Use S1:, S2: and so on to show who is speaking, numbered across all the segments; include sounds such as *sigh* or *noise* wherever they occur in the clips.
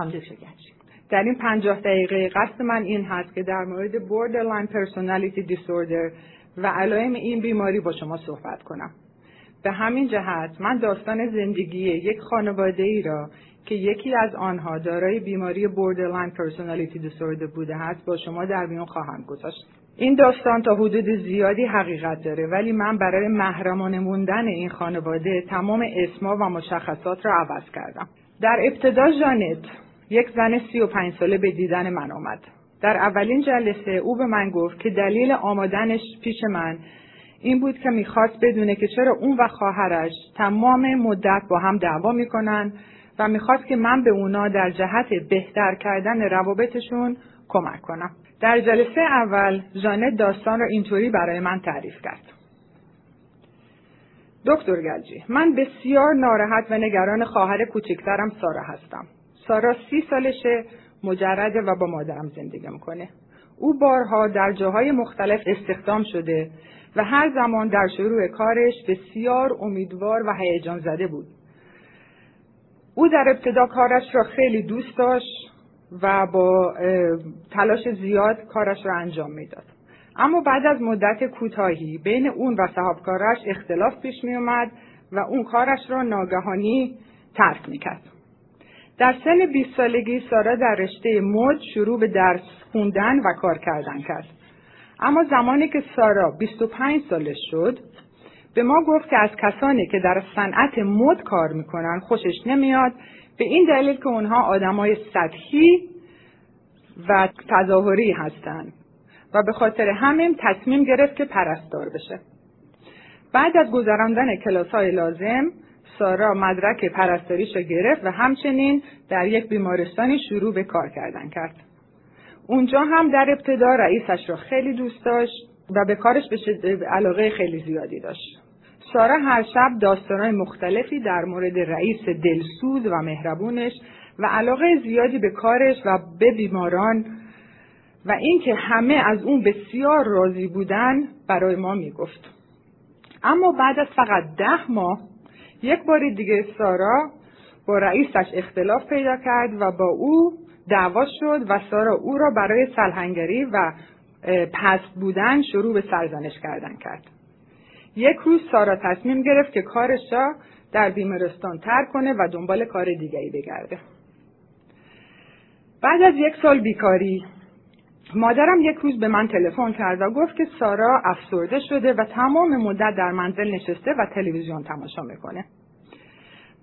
S1: خانم دکتر
S2: در این پنجاه دقیقه قصد من این هست که در مورد borderline personality disorder و علائم این بیماری با شما صحبت کنم. به همین جهت من داستان زندگی یک خانواده ای را که یکی از آنها دارای بیماری borderline personality disorder بوده است با شما در میان خواهم گذاشت. این داستان تا حدود زیادی حقیقت داره ولی من برای محرمانه موندن این خانواده تمام اسما و مشخصات را عوض کردم. در ابتدا جانت یک زن سی و پنج ساله به دیدن من آمد در اولین جلسه او به من گفت که دلیل آمادنش پیش من این بود که می‌خواست بدونه که چرا اون و خواهرش تمام مدت با هم دعوا می‌کنن و می‌خواست که من به اونا در جهت بهتر کردن روابطشون کمک کنم. در جلسه اول جانت داستان را اینطوری برای من تعریف کرد. دکتر گلجی من بسیار ناراحت و نگران خواهر کوچکترم سارا هستم. سارا سی سالشه مجرده و با مادرم زندگی می‌کنه. او بارها در جاهای مختلف استخدام شده و هر زمان در شروع کارش بسیار امیدوار و هیجان زده بود. او در ابتدا کارش را خیلی دوست داشت و با تلاش زیاد کارش را انجام می‌داد. اما بعد از مدت کوتاهی بین اون و صاحبکارش اختلاف پیش می اومد و اون کارش را ناگهانی ترک می‌کرد. در سن 20 سالگی سارا در رشته مد شروع به درس خوندن و کار کردن کرد. اما زمانی که سارا 25 سالش شد به ما گفت که از کسانی که در صنعت مد کار می‌کنن خوشش نمیاد به این دلیل که اونها آدمای سطحی و تظاهری هستند و به خاطر همین تصمیم گرفت که پرستار بشه بعد از گذراندن کلاس های لازم سارا مدرک پرستاریش را گرفت و همچنین در یک بیمارستانی شروع به کار کردن کرد اونجا هم در ابتدا رئیسش را خیلی دوست داشت و به کارش به علاقه خیلی زیادی داشت. سارا هر شب داستانهای مختلفی در مورد رئیس دلسوز و مهربونش و علاقه زیادی به کارش و به بیماران و اینکه همه از اون بسیار راضی بودن برای ما می‌گفت. اما بعد از فقط ده ماه یک بار دیگه سارا با رئیسش اختلاف پیدا کرد و با او دعوا شد و سارا او را برای سلحنگری و پست بودن شروع به سرزنش کردن کرد. یک روز سارا تصمیم گرفت که کارش را در بیمارستان ترک کنه و دنبال کار دیگری بگرده. بعد از یک سال بیکاری مادرم یک روز به من تلفن کرد و گفت که سارا افسرده شده و تمام مدت در منزل نشسته و تلویزیون تماشا می‌کنه.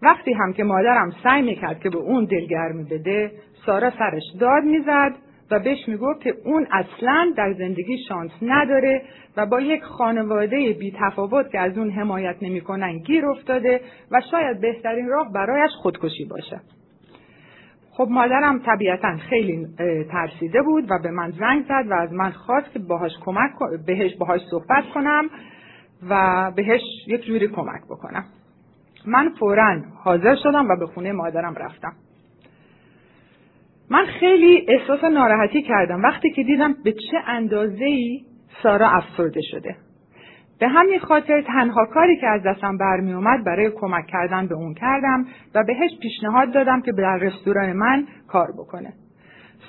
S2: وقتی هم که مادرم سعی می‌کرد که به اون دلگرمی بده سارا سرش داد می‌زد و بهش می‌گفت که اون اصلا در زندگی شانس نداره و با یک خانواده بی تفاوت که از اون حمایت نمی‌کنن گیر افتاده و شاید بهترین راه برایش خودکشی باشه. خب مادرم طبیعتا خیلی ترسیده بود و به من زنگ زد و از من خواست که باهاش کمک بهش باهاش صحبت کنم و بهش یک جوری کمک بکنم. من فورا حاضر شدم و به خونه مادرم رفتم. من خیلی احساس ناراحتی کردم وقتی که دیدم به چه اندازه ای سارا افسرده شده. به همین خاطر تنها کاری که از دستم برمی اومد برای کمک کردن به اون کردم و بهش پیشنهاد دادم که در رستوران من کار بکنه.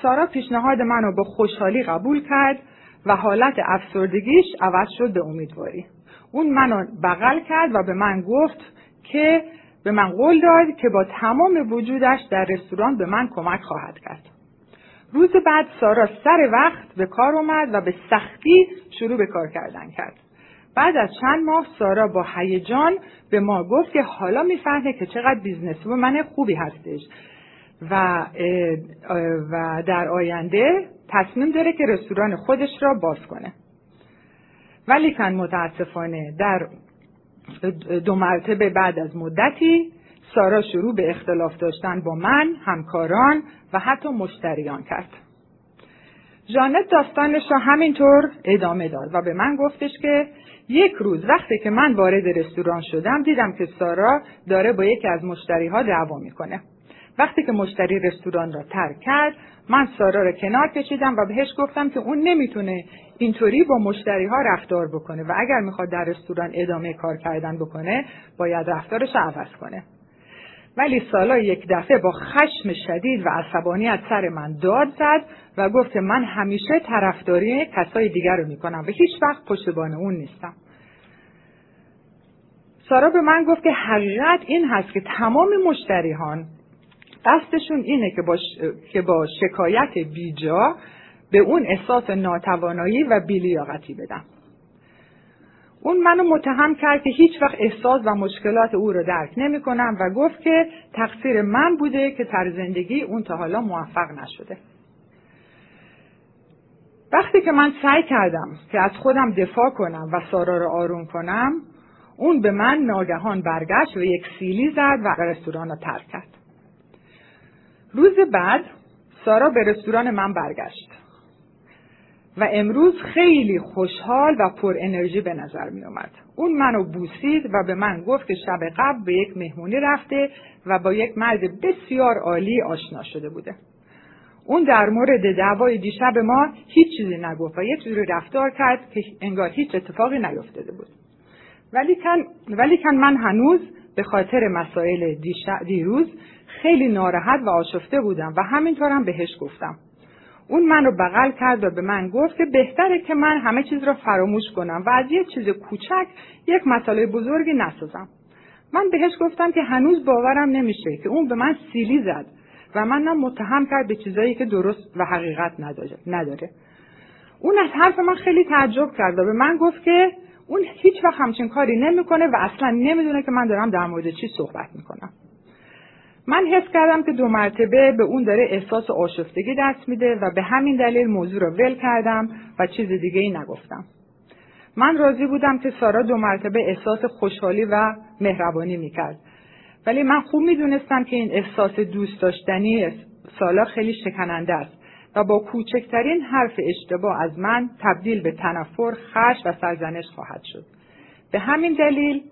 S2: سارا پیشنهاد منو با خوشحالی قبول کرد و حالت افسردگیش عوض شد به امیدواری. اون منو بغل کرد و به من گفت که به من قول داد که با تمام وجودش در رستوران به من کمک خواهد کرد. روز بعد سارا سر وقت به کار اومد و به سختی شروع به کار کردن کرد. بعد از چند ماه سارا با هیجان به ما گفت که حالا می‌فهمه که چقدر businessman خوبی هستش و و در آینده تصمیم داره که رستوران خودش را باز کنه. ولیکن متاسفانه در دو مرتبه بعد از مدتی سارا شروع به اختلاف داشتن با من، همکاران و حتی مشتریان کرد. جانت داستانش را همینطور ادامه داد و به من گفتش که یک روز وقتی که من وارد رستوران شدم دیدم که سارا داره با یکی از مشتری ها دعوا می‌کنه. وقتی که مشتری رستوران را ترک کرد من سارا را کنار کشیدم و بهش گفتم که اون نمی‌تونه اینطوری با مشتری ها رفتار بکنه و اگر می‌خواد در رستوران ادامه کار کردن بکنه باید رفتارش عوض کنه ولی سالا یک دفعه با خشم شدید و عصبانیت سر من داد زد و گفت من همیشه طرفداری کسای دیگر رو می‌کنم و هیچ وقت پشتبان اون نیستم. سارا به من گفت که حقیقت این هست که تمام مشتریان قصدشون اینه که با, که با شکایت بیجا به اون احساس ناتوانایی و بیلیاقتی بدم اون منو متهم کرد که هیچ وقت احساس و مشکلات او رو درک نمی کنم و گفت که تقصیر من بوده که تر زندگی اون تا حالا موفق نشده. وقتی که من سعی کردم که از خودم دفاع کنم و سارا رو آروم کنم اون به من ناگهان برگشت و یک سیلی زد و رستوران رو ترک کرد. روز بعد سارا به رستوران من برگشت. و امروز خیلی خوشحال و پر انرژی به نظر می اومد. اون منو بوسید و به من گفت که شب قبل به یک مهمونی رفته و با یک مرد بسیار عالی آشنا شده بوده. اون در مورد دعوای دیشب ما هیچ چیزی نگفت و یک جوری رفتار کرد که انگار هیچ اتفاقی نیفتاده بود. ولی کن, ولی کن من هنوز به خاطر مسائل دیروز خیلی ناراحت و آشفته بودم و همینطورم بهش گفتم. اون منو بغل کرد و به من گفت که بهتره که من همه چیز را فراموش کنم و از یک چیز کوچک یک مسئله بزرگی نسازم. من بهش گفتم که هنوز باورم نمیشه که اون به من سیلی زد و من متهم کرد به چیزایی که درست و حقیقت نداره. اون از حرف من خیلی تعجب کرد و به من گفت که اون هیچ وقت همچین کاری نمی‌کنه و اصلا نمی‌دونه که من دارم در مورد چی صحبت می‌کنم. من حس کردم که دو مرتبه به اون داره احساس آشفتگی دست میده و به همین دلیل موضوع رو ول کردم و چیز دیگه ای نگفتم. من راضی بودم که سارا دو مرتبه احساس خوشحالی و مهربانی می‌کرد. ولی من خوب می‌دونستم که این احساس دوست داشتنی سالا خیلی شکننده است و با کوچکترین حرف اشتباه از من تبدیل به تنفر، خش و سرزنش خواهد شد. به همین دلیل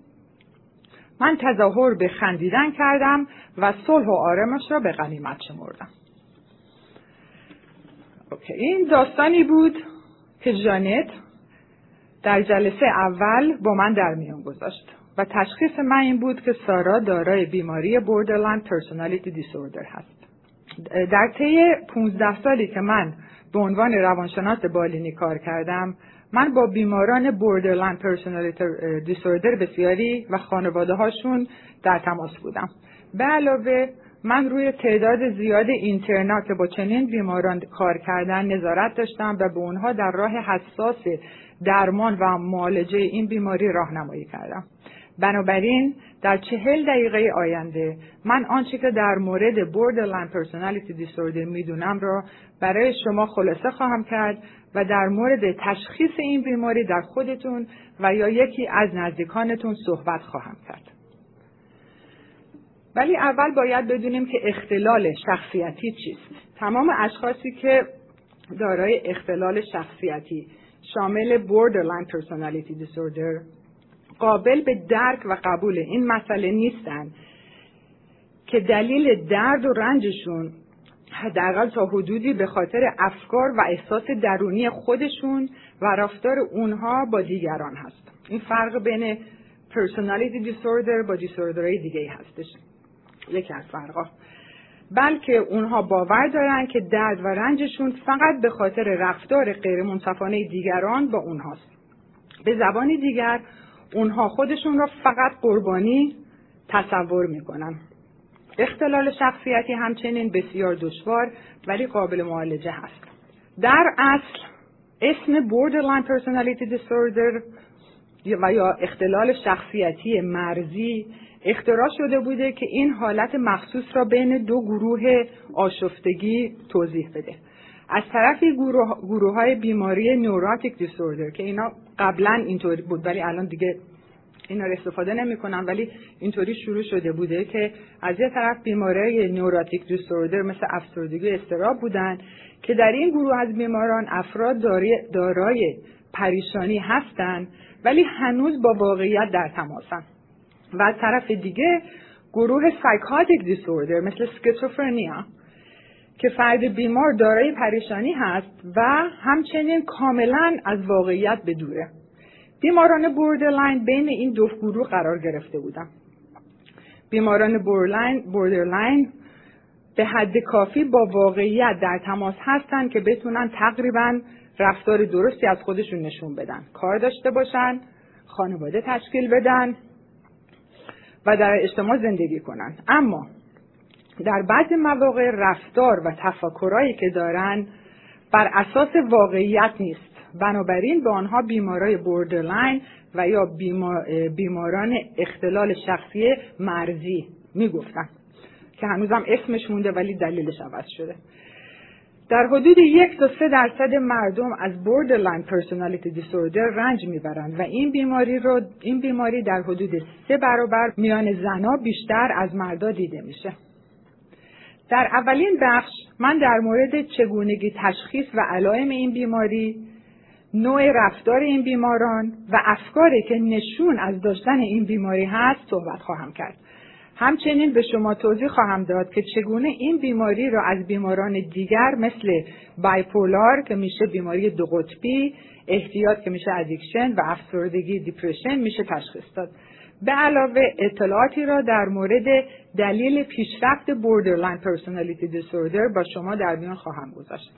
S2: من تظاهر به خندیدن کردم و صلح و آرامش را به غنیمت شمردم okay. این داستانی بود که جانت در جلسه اول با من در میان گذاشت و تشخیص من این بود که سارا دارای بیماری borderline personality disorder هست در طی 15 سالی که من به عنوان روانشناس بالینی کار کردم من با بیماران borderline personality disorder بسیاری و خانواده هاشون در تماس بودم. به علاوه من روی تعداد زیاد intern ها که با چنین بیماران کار کردن نظارت داشتم و به اونها در راه حساس درمان و معالجه این بیماری راهنمایی کردم. بنابراین در چهل دقیقه آینده من آنچه که در مورد borderline personality disorder می‌دونم را برای شما خلاصه خواهم کرد و در مورد تشخیص این بیماری در خودتون و یا یکی از نزدیکانتون صحبت خواهم کرد. ولی اول باید بدونیم که اختلال شخصیتی چیست. تمام اشخاصی که دارای اختلال شخصیتی شامل borderline personality disorder قابل به درک و قبول این مسئله نیستند که دلیل درد و رنجشون حداقل تا حدودی به خاطر افکار و احساس درونی خودشون و رفتار اونها با دیگران هست. این فرق بین personality disorder با دیسوردرهای دیگه هستش. یکی از فرقا بلکه اونها باور دارن که درد و رنجشون فقط به خاطر رفتار غیر منصفانه دیگران با اونهاست. به زبانی دیگر اونها خودشون را فقط قربانی تصور می‌کنن. اختلال شخصیتی همچنین بسیار دشوار ولی قابل معالجه هست. در اصل اسم borderline personality disorder و یا اختلال شخصیتی مرزی اختراع شده بوده که این حالت مخصوص را بین دو گروه آشفتگی توضیح بده. از طرفی گروه, گروه های بیماری نوراتیک دیسوردر که اینا قبلا اینطوری بود ولی الان دیگه اینا رو استفاده نمی‌کنم ولی اینطوری شروع شده بوده که از یه طرف بیماری نوراتیک دیسوردر مثل افسردگی استراب بودن که در این گروه از بیماران افراد دارای پریشانی هستند ولی هنوز با واقعیت در تماسن. و از طرف دیگه گروه سایکاتیک دیسوردر مثل سکیزوفرنیا که فرد بیمار دارای پریشانی هست و همچنین کاملا از واقعیت به دوره. بیماران borderline بین این دو گروه قرار گرفته بودن بیماران borderline به حد کافی با واقعیت در تماس هستند که بتونن تقریبا رفتار درستی از خودشون نشون بدن. کار داشته باشن خانواده تشکیل بدن و در اجتماع زندگی کنن. اما در بعض مواقع رفتار و تفکرهایی که دارن بر اساس واقعیت نیست. بنابراین به آنها بیمارای borderline و یا بیماران اختلال شخصیت مرزی می‌گفتن که هنوزم اسمش مونده ولی دلیلش عوض شده. در حدود یک تا سه درصد مردم از borderline personality disorder رنج می‌برند و این بیماری رو این بیماری در حدود سه برابر میان زنا بیشتر از مردا دیده میشه. در اولین بخش من در مورد چگونگی تشخیص و علائم این بیماری نوع رفتار این بیماران و افکاری که نشون از داشتن این بیماری هست صحبت خواهم کرد. همچنین به شما توضیح خواهم داد که چگونه این بیماری را از بیماران دیگر مثل بایپولار که میشه بیماری دو قطبی اعتیاد که میشه addiction و افسردگی depression میشه تشخیص داد. به علاوه اطلاعاتی را در مورد دلیل پیشرفت borderline personality disorder با شما در میان خواهم گذاشت.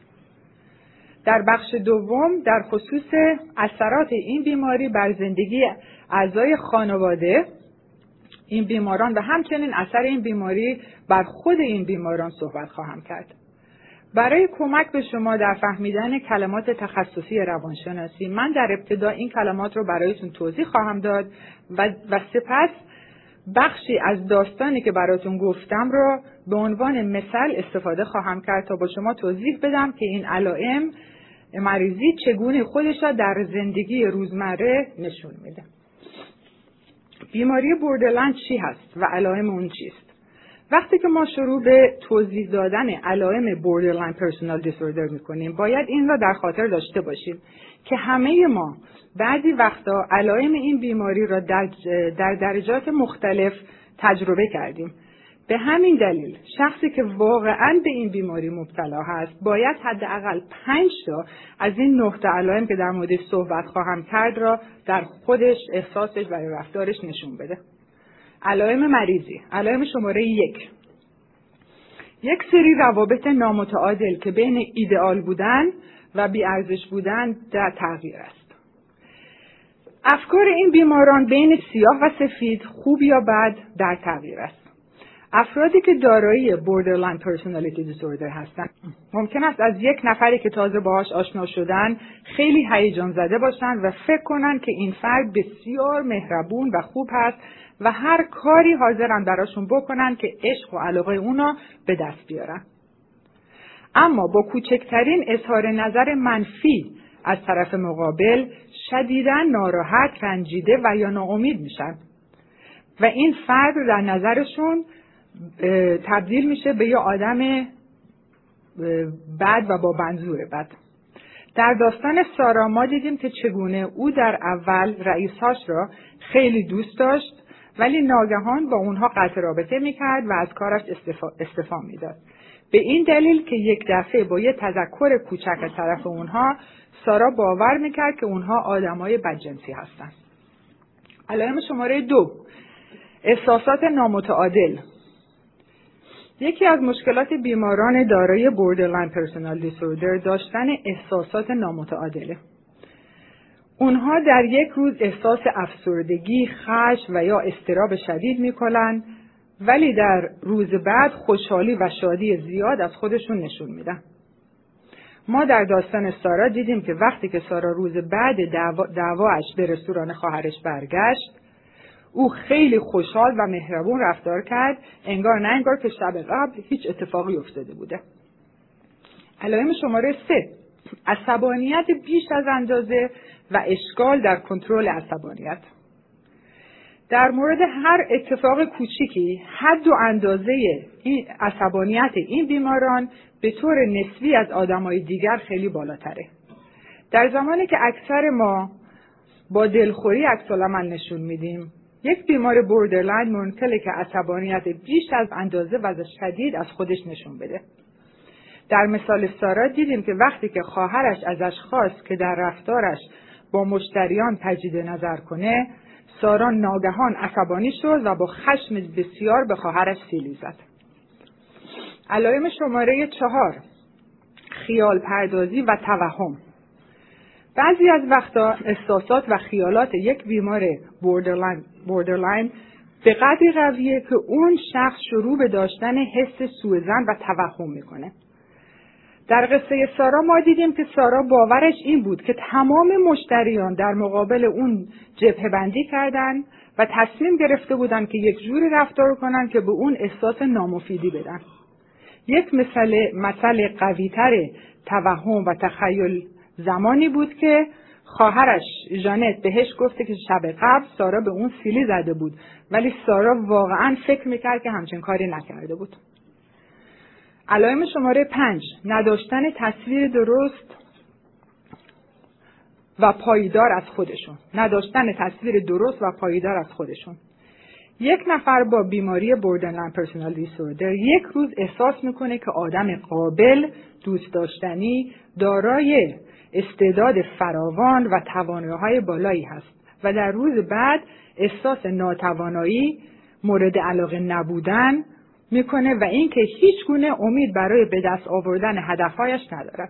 S2: در بخش دوم در خصوص اثرات این بیماری بر زندگی اعضای خانواده این بیماران و همچنین اثر این بیماری بر خود این بیماران صحبت خواهم کرد. برای کمک به شما در فهمیدن کلمات تخصصی روانشناسی من در ابتدا این کلمات رو برایتون توضیح خواهم داد و, و سپس بخشی از داستانی که براتون گفتم را به عنوان مثال استفاده خواهم کرد تا با شما توضیح بدم که این علائم مریضی چگونه خودش را در زندگی روزمره نشون میده. بیماری بوردرلند چی هست و علائم اون چیست وقتی که ما شروع به توضیح دادن علائم borderline personality disorder می‌کنیم باید این را در خاطر داشته باشیم که همه ما بعضی وقتا علائم این بیماری را در, در درجات مختلف تجربه کردیم به همین دلیل شخصی که واقعا به این بیماری مبتلا هست باید حداقل پنج تا از این نه علائم که در موردش صحبت خواهم کرد را در خودش احساسش و رفتارش نشون بده. علائم مریضی. علائم شماره یک. یک سری روابط نامتعادل که بین ایدئال بودن و بیارزش بودن در تغییر است. افکار این بیماران بین سیاه و سفید خوب یا بد در تغییر است. افرادی که دارای borderline personality disorder هستند ممکن است از یک نفری که تازه باهاش آشنا شدن خیلی هیجان زده باشند و فکر کنند که این فرد بسیار مهربون و خوب هست و هر کاری حاضرن براشون بکنن که عشق و علاقه اونا به دست بیارن. اما با کوچکترین اظهار نظر منفی از طرف مقابل شدیدا ناراحت رنجیده و یا ناامید میشن. و این فرد در نظرشون تبدیل میشه به یه آدم بد و با منظور بد. در داستان سارا ما دیدیم که چگونه او در اول رئیسهاش را خیلی دوست داشت ولی ناگهان با اونها قطع رابطه می‌کرد و از کارش استفا, استفا می‌داد. به این دلیل که یک دفعه با یه تذکر کوچک از طرف اونها سارا باور می‌کرد که اونها آدمای بدجنسی هستند علائم شماره دو احساسات نامتعادل. یکی از مشکلات بیماران دارای borderline personality disorder داشتن احساسات نامتعادله. اونها در یک روز احساس افسردگی، خشم و یا استراب شدید می‌کنن ولی در روز بعد خوشحالی و شادی زیاد از خودشون نشون میدن. ما در داستان سارا دیدیم که وقتی که سارا روز بعد دعواش به رستوران خواهرش برگشت او خیلی خوشحال و مهربون رفتار کرد. انگار نه انگار که شب قبل هیچ اتفاقی افتاده بوده. علائم شماره سه. عصبانیت بیش از اندازه و اشکال در کنترل عصبانیت. در مورد هر اتفاق کوچیکی حد و اندازه این عصبانیت این بیماران به طور نسبی از آدمای دیگر خیلی بالاتره. در زمانی که اکثر ما با دلخوری عکس‌العمل نشون میدیم یک بیمار borderline ممکنه که عصبانیت بیش از اندازه و شدید از خودش نشون بده. در مثال سارا دیدیم که وقتی که خواهرش ازش خواست که در رفتارش با مشتریان تجدید نظر کنه سارا ناگهان عصبانی شد و با خشم بسیار به خواهرش سیلی زد علائم شماره چهار خیال پردازی و توهم بعضی از وقتا احساسات و خیالات یک بیمار borderline, borderline به قدری قویه که اون شخص شروع به داشتن حس سوزن و توهم می‌کنه. در قصه سارا ما دیدیم که سارا باورش این بود که تمام مشتریان در مقابل اون جبهه بندی کردن و تصمیم گرفته بودن که یک جوری رفتار کنن که به اون احساس نامفیدی بدن. یک مسئله مسئله قویتر توهم و تخیل زمانی بود که خواهرش جانت بهش گفته که شب قبل سارا به اون سیلی زده بود. ولی سارا واقعا فکر می‌کرد که همچین کاری نکرده بود. علائم شماره پنج. نداشتن تصویر درست و پایدار از خودشون. نداشتن تصویر درست و پایدار از خودشون. یک نفر با بیماری borderline personality disorder یک روز احساس می‌کنه که آدم قابل دوست داشتنی دارای استعداد فراوان و توانایی بالایی هست و در روز بعد احساس ناتوانایی مورد علاقه نبودن می‌کنه و اینکه هیچ گونه امید برای به دست آوردن هدفهایش ندارد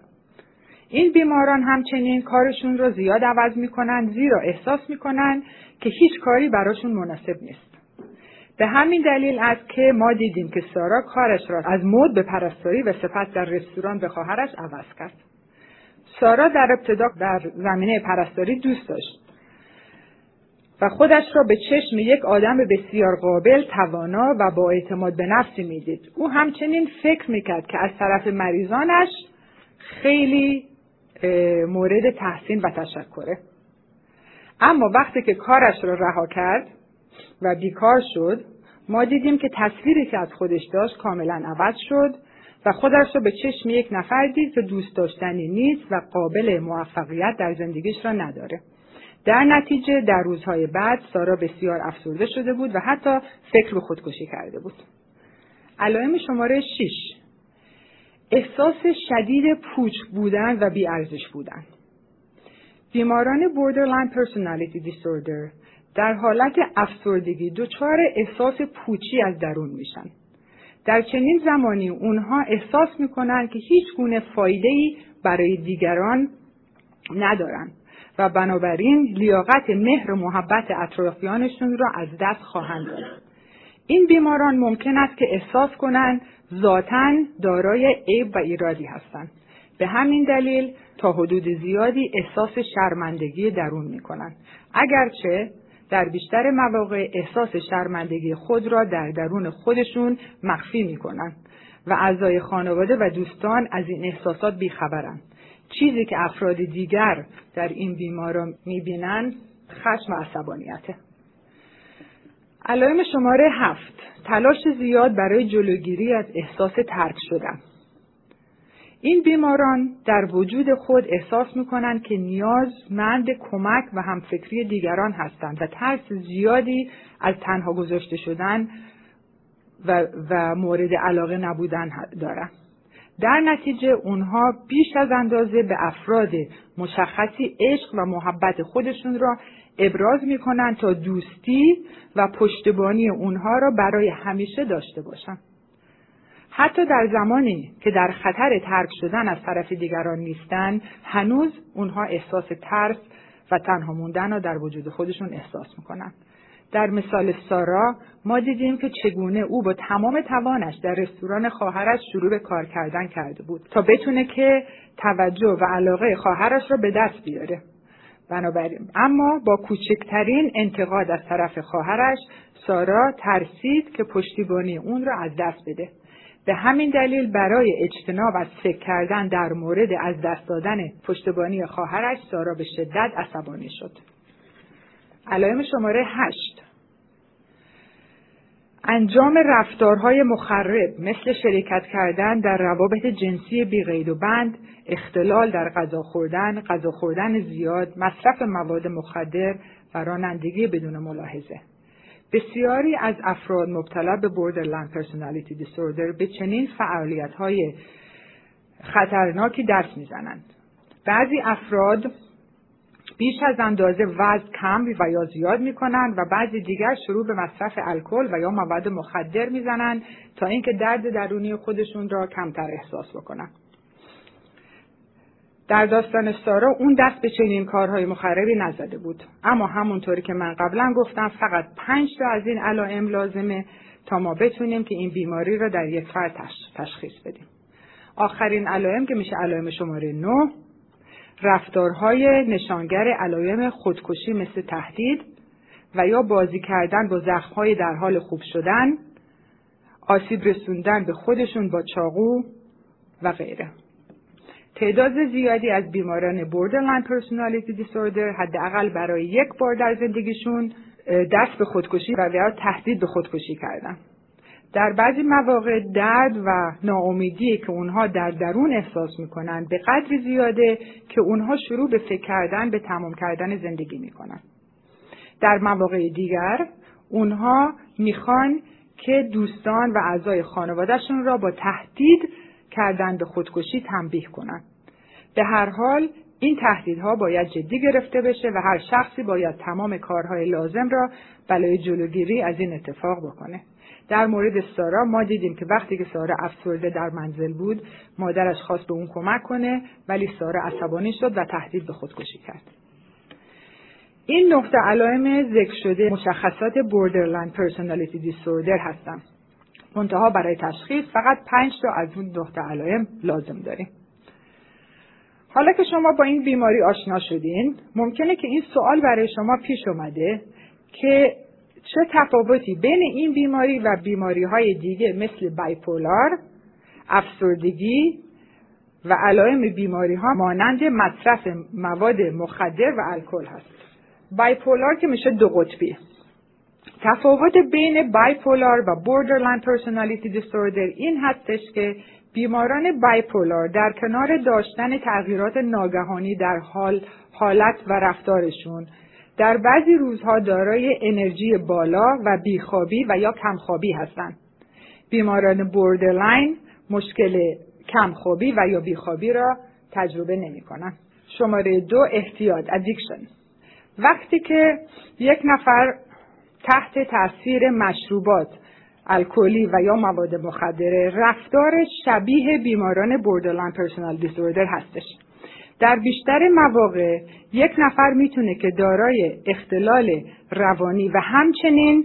S2: این بیماران همچنین کارشون رو زیاد عوض می‌کنن زیرا احساس می‌کنن که هیچ کاری براشون مناسب نیست. به همین دلیل است که ما دیدیم که سارا کارش را از مد به پرستاری و سپس در رستوران به خواهرش عوض کرد سارا در ابتدا در زمینه پرستاری دوست داشت و خودش را به چشم یک آدم بسیار قابل، توانا و با اعتماد به نفسی می‌دید. او همچنین فکر می‌کرد که از طرف مریضانش خیلی مورد تحسین و تشکره. اما وقتی که کارش را رها کرد و بیکار شد ما دیدیم که تصویری که از خودش داشت کاملا عوض شد و خودش را به چشم یک نفر دید که دوست داشتنی نیست و قابل موفقیت در زندگیش را نداره. در نتیجه در روزهای بعد سارا بسیار افسرده شده بود و حتی فکر به خودکشی کرده بود. علائم شماره 6 احساس شدید پوچ بودن و بیارزش بودن. بیماران borderline personality disorder در حالت افسردگی دچار احساس پوچی از درون میشن. در چنین زمانی اونها احساس می‌کنن که هیچ گونه فایده برای دیگران ندارن و بنابراین لیاقت مهر و محبت اطرافیانشون را از دست خواهند داد. این بیماران ممکن است که احساس کنند ذاتا دارای عیب و ایرادی هستند. به همین دلیل تا حدود زیادی احساس شرمندگی درون می کنند. اگرچه در بیشتر مواقع احساس شرمندگی خود را در درون خودشون مخفی می کنند و اعضای خانواده و دوستان از این احساسات بیخبرند. چیزی که افراد دیگر در این بیماران می‌بینند خشم و عصبانیته علائم شماره هفت تلاش زیاد برای جلوگیری از احساس ترک شدن این بیماران در وجود خود احساس می‌کنند که نیازمند کمک و همفکری دیگران هستند و ترس زیادی از تنها گذاشته شدن و, و مورد علاقه نبودن دارند. در نتیجه اونها بیش از اندازه به افراد مشخصی عشق و محبت خودشون را ابراز می‌کنند تا دوستی و پشتبانی اونها را برای همیشه داشته باشند. حتی در زمانی که در خطر ترک شدن از طرف دیگران نیستند هنوز اونها احساس ترس و تنها موندن را در وجود خودشون احساس می‌کنند در مثال سارا ما دیدیم که چگونه او با تمام توانش در رستوران خواهرش شروع به کار کردن کرده بود تا بتونه که توجه و علاقه خواهرش را به دست بیاره. بنابراین اما با کوچکترین انتقاد از طرف خواهرش سارا ترسید که پشتیبانی اون را از دست بده. به همین دلیل برای اجتناب از فکر کردن در مورد از دست دادن پشتیبانی خواهرش سارا به شدت عصبانی شد علائم شماره هشت انجام رفتارهای مخرب مثل شرکت کردن در روابط جنسی بیقید و بند، اختلال در غذا خوردن، غذا خوردن زیاد، مصرف مواد مخدر و رانندگی بدون ملاحظه. بسیاری از افراد مبتلا به borderline personality disorder به چنین فعالیت های خطرناکی دست می‌زنند. بعضی افراد بیش از اندازه وزن کم و یا زیاد می‌کنند و بعضی دیگر شروع به مصرف الکل و یا مواد مخدر می‌زنند تا اینکه درد درونی خودشون را کمتر احساس بکنند در داستان سارا اون دست به چنین کارهای مخربی نزده بود. اما همونطوری که من قبلا گفتم فقط پنج تا از این علائم لازمه تا ما بتونیم که این بیماری را در یک فرد تشخیص بدیم. آخرین علائم که میشه علائم شماره 9 رفتارهای نشانگر علائم خودکشی مثل تهدید و یا بازی کردن با زخمهای در حال خوب شدن آسیب رسوندن به خودشون با چاقو و غیره. تعداد زیادی از بیماران borderline personality disorder حداقل برای یک بار در زندگیشون دست به خودکشی و یا تهدید به خودکشی کردن. در بعضی مواقع درد و ناامیدی که اونها در درون احساس می‌کنن به قدری زیاده که اونها شروع به فکر کردن به تمام کردن زندگی می‌کنن. در مواقع دیگر اونها می‌خوان که دوستان و اعضای خانوادهشون را با تهدید کردن به خودکشی تنبیه کنند. به هر حال این تهدیدها باید جدی گرفته بشه و هر شخصی باید تمام کارهای لازم را برای جلوگیری از این اتفاق بکنه. در مورد سارا ما دیدیم که وقتی که سارا افسرده در منزل بود مادرش خواست به اون کمک کنه ولی سارا عصبانی شد و تهدید به خودکشی کرد. این نقطه علائم ذکر شده مشخصات borderline personality disorder هستند. منتها برای تشخیص فقط پنج تا از اون نقطه علائم لازم داریم. حالا که شما با این بیماری آشنا شدین ممکنه که این سوال برای شما پیش اومده که چه تفاوتی بین این بیماری و بیماری های دیگه مثل بایپولار، افسردگی و علائم بیماری ها مانند مصرف مواد مخدر و الکل هست. بایپولار که میشه دو قطبی. تفاوت بین بایپولار و borderline personality disorder این هستش که بیماران bipolar در کنار داشتن تغییرات ناگهانی در حال حالت و رفتارشون در بعضی روزها دارای انرژی بالا و بیخوابی و یا کمخوابی هستند. بیماران borderline مشکل کمخوابی و یا بیخوابی را تجربه نمی کنند. شماره دو اعتیاد addiction وقتی که یک نفر تحت تاثیر مشروبات الکلی و یا مواد مخدره رفتار شبیه بیماران borderline personality disorder هستش. در بیشتر مواقع یک نفر می‌تونه که دارای اختلال روانی و همچنین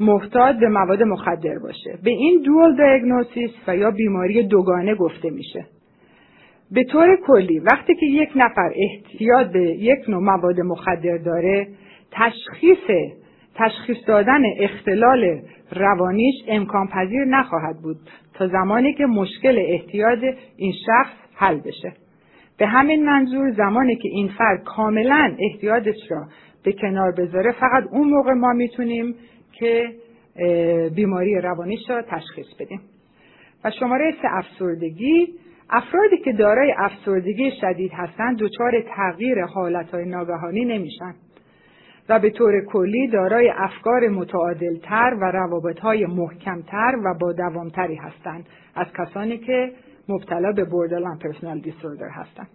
S2: محتاج به مواد مخدر باشه. به این dual diagnosis و یا بیماری دوگانه گفته میشه. به طور کلی وقتی که یک نفر اعتیاد به یک نوع مواد مخدر داره تشخیص تشخیص دادن اختلال روانیش امکان پذیر نخواهد بود تا زمانی که مشکل احتیاج این شخص حل بشه. به همین منظور زمانی که این فرد کاملا احتیاجش را به کنار بذاره فقط اون موقع ما می‌تونیم که بیماری روانیش را تشخیص بدیم. و شماره سه افسردگی. افرادی که دارای افسردگی شدید هستند دچار تغییر حالتهای ناگهانی نمیشن. و به طور کلی دارای افکار متعادلتر و روابطهای محکمتر و با دوامتری هستند از کسانی که مبتلا به borderline personality disorder هستند.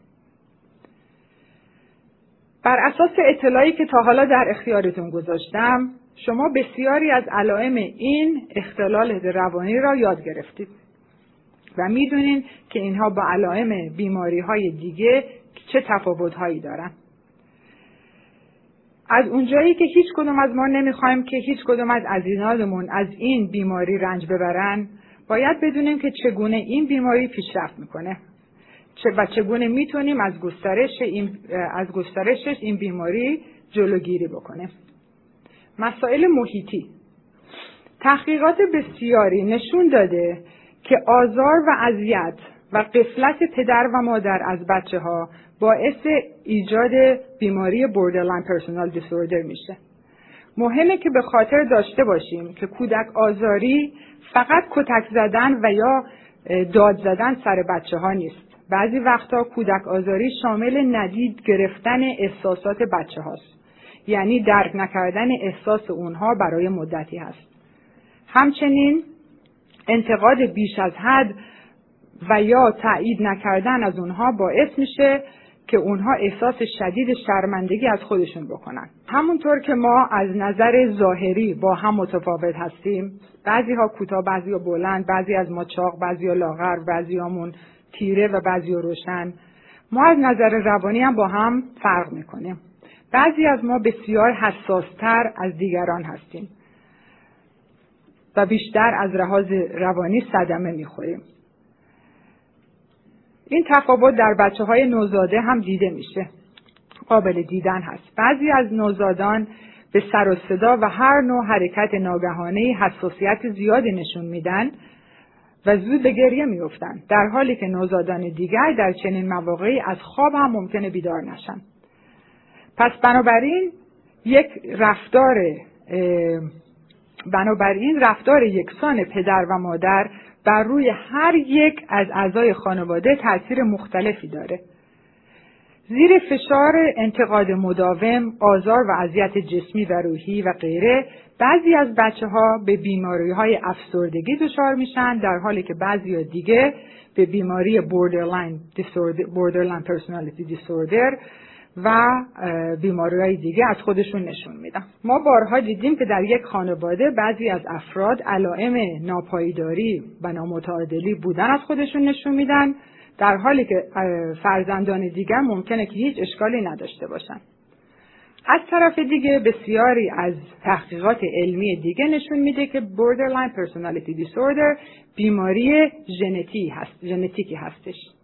S2: بر اساس اطلاعی که تا حالا در اختیارتون گذاشتم شما بسیاری از علائم این اختلال روانی را یاد گرفتید و می‌دونید که اینها با علائم بیماری های دیگه چه تفاوت هایی دارن از اونجایی که هیچ کدوم از ما نمی‌خوایم که هیچ کدوم از عزیزانمون از این بیماری رنج ببرن باید بدونیم که چگونه این بیماری پیشرفت می‌کنه. و چگونه می‌تونیم از گسترش این از گسترشش این بیماری جلوگیری بکنه مسائل محیطی. تحقیقات بسیاری نشون داده که آزار و اذیت و غفلت پدر و مادر از بچه ها باعث ایجاد بیماری borderline personality disorder میشه. مهمه که به خاطر داشته باشیم که کودک آزاری فقط کتک زدن و یا داد زدن سر بچه ها نیست. بعضی وقتا کودک آزاری شامل ندید گرفتن احساسات بچه هاست یعنی درک نکردن احساس اونها برای مدتی هست. همچنین انتقاد بیش از حد و یا تایید نکردن از اونها باعث میشه که اونها احساس شدید شرمندگی از خودشون بکنن. همونطور که ما از نظر ظاهری با هم متفاوت هستیم بعضی ها کوتاه بعضی ها بلند بعضی از ما چاق بعضی ها لاغر بعضی همون تیره و بعضی ها روشن. ما از نظر روانی هم با هم فرق می‌کنیم. بعضی از ما بسیار حساستر از دیگران هستیم و بیشتر از لحاظ روانی صدمه می‌خوریم. این تفاوت در بچه های نوزاده هم دیده میشه. قابل دیدن هست. بعضی از نوزادان به سر و صدا و هر نوع حرکت ناگهانه حساسیت زیادی نشون میدن و زود به گریه میفتند در حالی که نوزادان دیگر در چنین مواقعی از خواب هم ممکنه بیدار نشن. پس بنابراین یک رفتار بنابراین رفتار یکسان پدر و مادر بر روی هر یک از اعضای خانواده تاثیر مختلفی داره. زیر فشار انتقاد مداوم، آزار و اذیت جسمی و روحی و غیره بعضی از بچه ها به بیماری های افسردگی دچار میشن در حالی که بعضی دیگه به بیماری borderline personality disorder و بیماری های دیگه از خودشون نشون میدن. ما بارها دیدیم که در یک خانواده بعضی از افراد علائم ناپایداری و نامتعادلی بودن از خودشون نشون میدن در حالی که فرزندان دیگر ممکنه که هیچ اشکالی نداشته باشن. از طرف دیگه بسیاری از تحقیقات علمی دیگه نشون میده که borderline personality disorder بیماری ژنتی هست ژنتیکی هستش.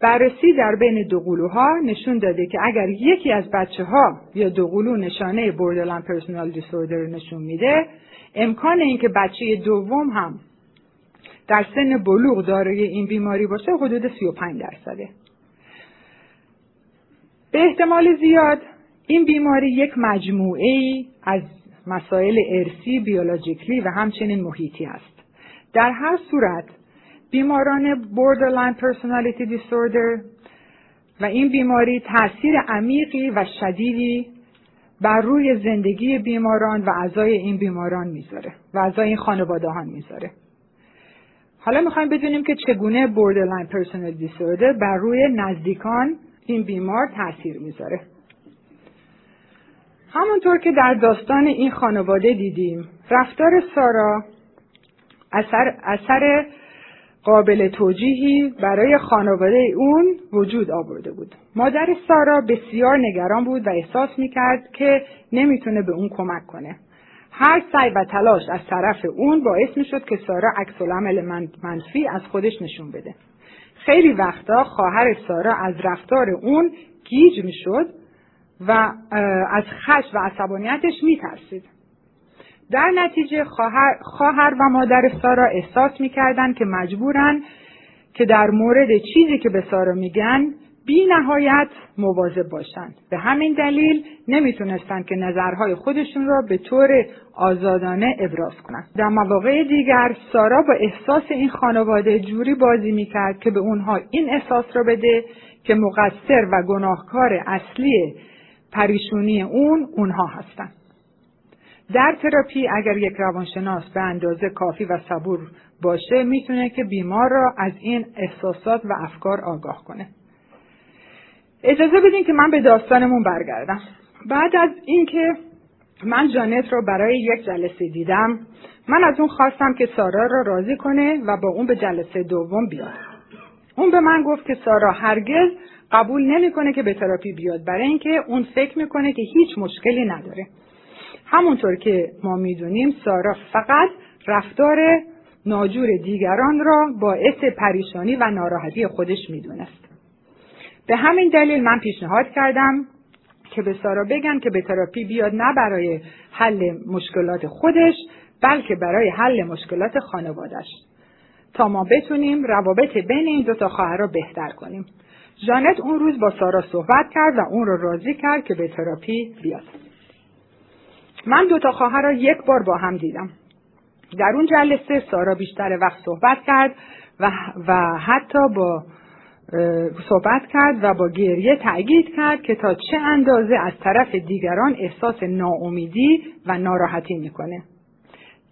S2: بررسی در بین دوقلوها نشون داده که اگر یکی از بچه ها یا دوقلو نشانه borderline personality disorder نشون میده امکان اینکه بچه دوم هم در سن بلوغ دارای این بیماری باشه حدود 35 درصده. به احتمال زیاد این بیماری یک مجموعه ای از مسائل ارسی بیولوژیکلی و همچنین محیطی است. در هر صورت بیماران borderline personality disorder و این بیماری تاثیر عمیقی و شدیدی بر روی زندگی بیماران و اعضای این بیماران می‌ذاره و اعضای این خانواده ها می‌ذاره. حالا می‌خوایم بدونیم که چگونه borderline personality disorder بر روی نزدیکان این بیمار تاثیر می‌ذاره. همونطور که در داستان این خانواده دیدیم رفتار سارا اثر, اثر قابل توجیهی برای خانواده اون وجود آورده بود. مادر سارا بسیار نگران بود و احساس می‌کرد که نمی‌تونه به اون کمک کنه. هر سعی و تلاش از طرف اون باعث می‌شد که سارا عکس العمل منفی از خودش نشون بده. خیلی وقتا خواهر سارا از رفتار اون گیج می‌شد و از خش و عصبانیتش میترسید. در نتیجه خواهر, خواهر و مادر سارا احساس می‌کردند که مجبورن که در مورد چیزی که به سارا میگن بی نهایت مواظب باشند. به همین دلیل نمی‌تونستند که نظرهای خودشون را به طور آزادانه ابراز کنند. در مواقع دیگر سارا با احساس این خانواده جوری بازی می‌کرد که به اونها این احساس را بده که مقصر و گناهکار اصلی پریشونی اون اونها هستند. در تراپی اگر یک روانشناس به اندازه کافی و صبور باشه می‌تونه که بیمار را از این احساسات و افکار آگاه کنه. اجازه بدین که من به داستانمون برگردم. بعد از اینکه من جانت رو برای یک جلسه دیدم من از اون خواستم که سارا را راضی کنه و با اون به جلسه دوم بیاد. اون به من گفت که سارا هرگز قبول نمی‌کنه که به تراپی بیاد برای اینکه اون فکر می‌کنه که هیچ مشکلی نداره. همونطور که ما می‌دونیم سارا فقط رفتار ناجور دیگران را باعث پریشانی و ناراحتی خودش می‌دونست. به همین دلیل من پیشنهاد کردم که به سارا بگن که به تراپی بیاد نه برای حل مشکلات خودش بلکه برای حل مشکلات خانوادش تا ما بتونیم روابط بین این دوتا خواهر را بهتر کنیم. جانت اون روز با سارا صحبت کرد و اون رو راضی کرد که به تراپی بیاد. من دوتا خواهر را یک بار با هم دیدم در اون جلسه سارا بیشتر وقت صحبت کرد و, و حتی با صحبت کرد و با گریه تأکید کرد که تا چه اندازه از طرف دیگران احساس ناامیدی و ناراحتی می‌کنه.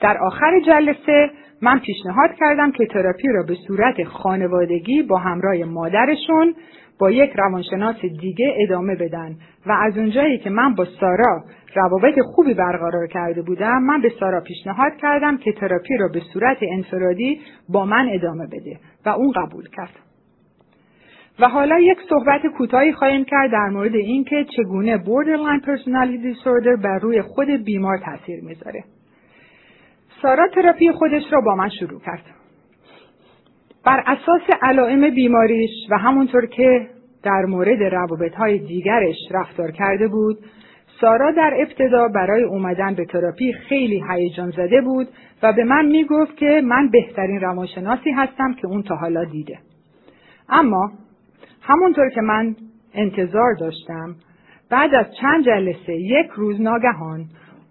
S2: در آخر جلسه من پیشنهاد کردم که تراپی را به صورت خانوادگی با همراه مادرشون با یک روانشناس دیگه ادامه بدن. و از اونجایی که من با سارا روابط خوبی برقرار کرده بودم من به سارا پیشنهاد کردم که تراپی را به صورت انفرادی با من ادامه بده و اون قبول کرد. و حالا یک صحبت کوتاهی خواهیم کرد در مورد اینکه چگونه borderline personality disorder بر روی خود بیمار تاثیر می‌ذاره. سارا تراپی خودش را با من شروع کرد. بر اساس علائم بیماریش و همونطور که در مورد روابط های دیگرش رفتار کرده بود سارا در ابتدا برای اومدن به تراپی خیلی هیجان زده بود و به من می‌گفت که من بهترین روانشناسی هستم که اون تا حالا دیده. اما همونطور که من انتظار داشتم بعد از چند جلسه یک روز ناگهان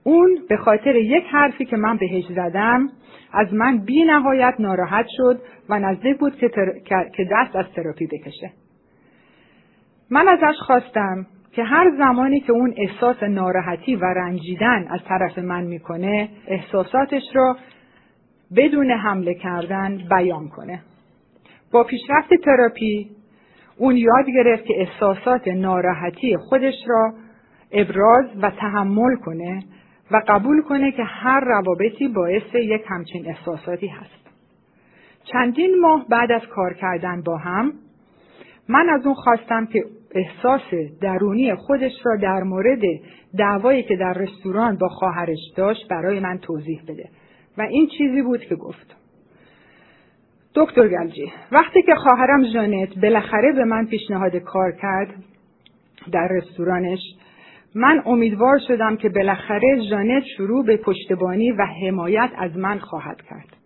S2: اون به خاطر یک حرفی که من بهش زدم از من بی نهایت ناراحت شد و نزدیک بود که, که دست از تراپی بکشه. من ازش خواستم که هر زمانی که اون احساس ناراحتی و رنجیدن از طرف من می‌کنه احساساتش رو بدون حمله کردن بیان کنه. با پیشرفت تراپی اون یاد گرفت که احساسات ناراحتی خودش را ابراز و تحمل کنه و قبول کنه که هر روابطی باعث یک همچین احساساتی هست. چندین ماه بعد از کار کردن با هم من از اون خواستم که احساس درونی خودش را در مورد دعوایی که در رستوران با خواهرش داشت برای من توضیح بده و این چیزی بود که گفت دکتر گلجی وقتی که خواهرم جانت بالاخره به من پیشنهاد کار کرد در رستورانش من امیدوار شدم که بالاخره جانت شروع به پشتبانی و حمایت از من خواهد کرد.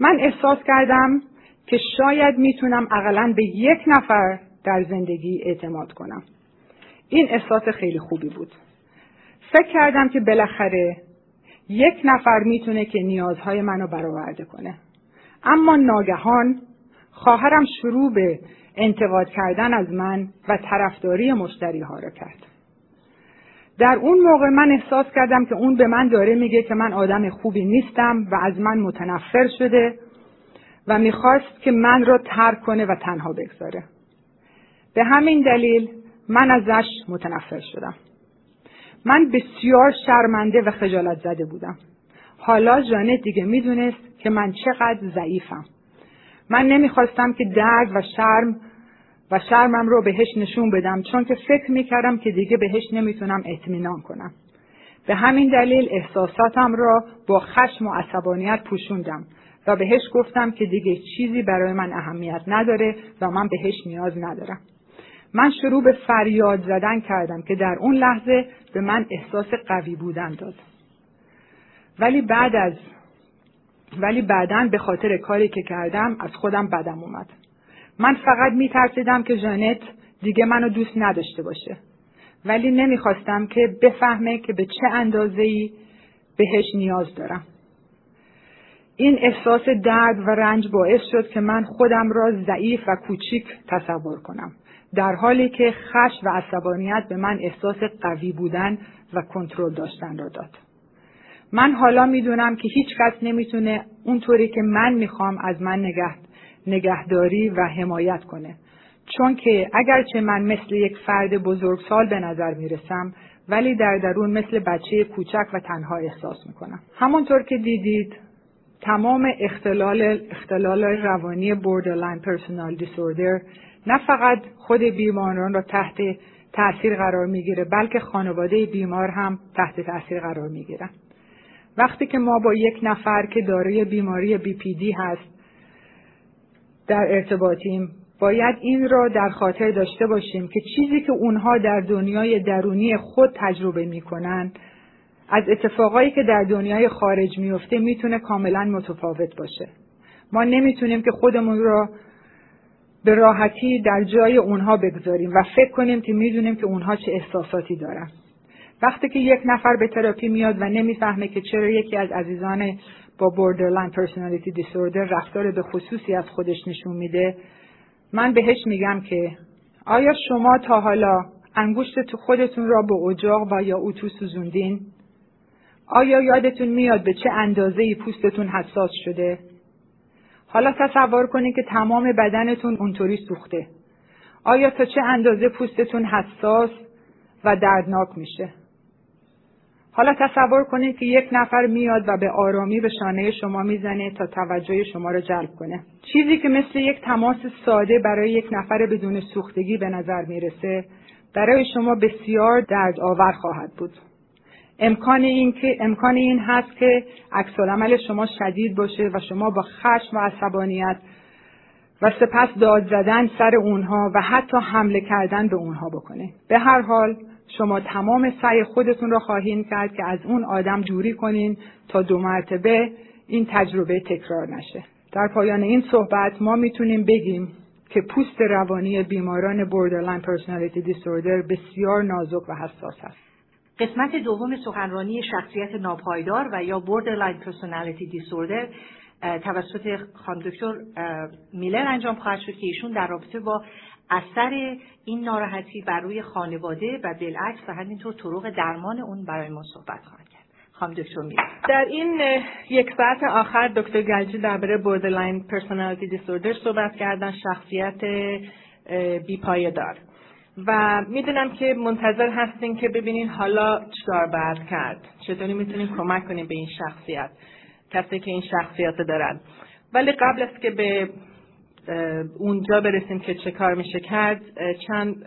S2: من احساس کردم که شاید می‌تونم اقلا به یک نفر در زندگی اعتماد کنم. این احساس خیلی خوبی بود. فکر کردم که بالاخره یک نفر می‌تونه که نیازهای منو برآورده کنه. اما ناگهان خواهرم شروع به انتقاد کردن از من و طرفداری مشتری ها را کرد. در اون موقع من احساس کردم که اون به من داره میگه که من آدم خوبی نیستم و از من متنفر شده و می‌خواست که من را ترک کنه و تنها بگذاره. به همین دلیل من ازش متنفر شدم. من بسیار شرمنده و خجالت زده بودم. حالا جانت دیگه می‌دونست که من چقدر ضعیفم. من نمی‌خواستم که درد و شرم و شرمم رو بهش نشون بدم چون که فکر می‌کردم که دیگه بهش نمی‌تونم اطمینان کنم. به همین دلیل احساساتم را با خشم و عصبانیت پوشوندم و بهش گفتم که دیگه چیزی برای من اهمیت نداره و من بهش نیاز ندارم. من شروع به فریاد زدن کردم که در اون لحظه به من احساس قوی بودن داد. ولی بعد از ولی بعدا به خاطر کاری که کردم از خودم بدم اومد. من فقط میترسیدم که جانت دیگه منو دوست نداشته باشه. ولی نمی‌خواستم که بفهمه که به چه اندازه‌ای بهش نیاز دارم. این احساس درد و رنج باعث شد که من خودم را ضعیف و کوچیک تصور کنم. در حالی که خش و عصبانیت به من احساس قوی بودن و کنترل داشتن را داد. من حالا می‌دونم که هیچ کس نمی‌تونه اونطوری که من می‌خوام از من نگه نگهداری و حمایت کنه. چون که اگرچه من مثل یک فرد بزرگسال به نظر می‌رسم ولی در درون مثل بچه کوچک و تنها احساس می‌کنم. همونطور که دیدید تمام اختلال, اختلال روانی borderline personal disorder نه فقط خود بیماران را تحت تاثیر قرار می‌گیره بلکه خانواده بیمار هم تحت تاثیر قرار می‌گیرن. وقتی که ما با یک نفر که دارای بیماری دی هست در ارتباطیم. باید این را در خاطر داشته باشیم که چیزی که اونها در دنیای درونی خود تجربه می‌کنن از اتفاقایی که در دنیای خارج میفته می‌تونه کاملا متفاوت باشه. ما نمی‌تونیم که خودمون را به راحتی در جای اونها بگذاریم و فکر کنیم که می‌دونیم که اونها چه احساساتی دارن. وقتی که یک نفر به تراپی میاد و نمی‌فهمه که چرا یکی از عزیزان با borderline personality disorder رفتار به خصوصی از خودش نشون میده من بهش میگم که آیا شما تا حالا انگشت تو خودتون را به اجاق و یا اتو سوزوندین؟ آیا یادتون میاد به چه اندازه پوستتون حساس شده؟ حالا تصور کنید که تمام بدنتون اونطوری سوخته. آیا تا چه اندازه پوستتون حساس و دردناک میشه حالا تصور کنید که یک نفر میاد و به آرامی به شانه شما می‌زنه تا توجه شما را جلب کنه. چیزی که مثل یک تماس ساده برای یک نفر بدون سوختگی به نظر می‌رسه برای شما بسیار درد آور خواهد بود. امکان این که امکان این هست که عکس شما شدید باشه و شما با خشم و عصبانیت و سپس داد زدن سر اونها و حتی حمله کردن به اونها بکنه. به هر حال شما تمام سعی خودتون را خواهید کرد که از اون آدم جوری کنین تا دو مرتبه این تجربه تکرار نشه در پایان این صحبت ما می‌تونیم بگیم که پوست روانی بیماران borderline personality disorder بسیار نازک و حساس است.
S1: قسمت دوم سخنرانی شخصیت ناپایدار و یا borderline personality disorder توسط خانم دکتر میلر انجام خواهد شد که ایشون در رابطه با اثر این ناراحتی بر روی خانواده و بالعکس و همینطور طرق درمان اون برای ما صحبت خواهد کرد. خانم دکتر میلر
S3: در این یک ساعت آخر دکتر گلجی درباره borderline personality disorder صحبت کردن شخصیت بیپایدار و می‌دونم که منتظر هستین که ببینین حالا چیکار باید کرد. چطوری می‌تونیم کمک کنیم به این شخصیت کسی که این شخصیت دارن. ولی قبل از که به اونجا برسیم که چه کار میشه کرد چند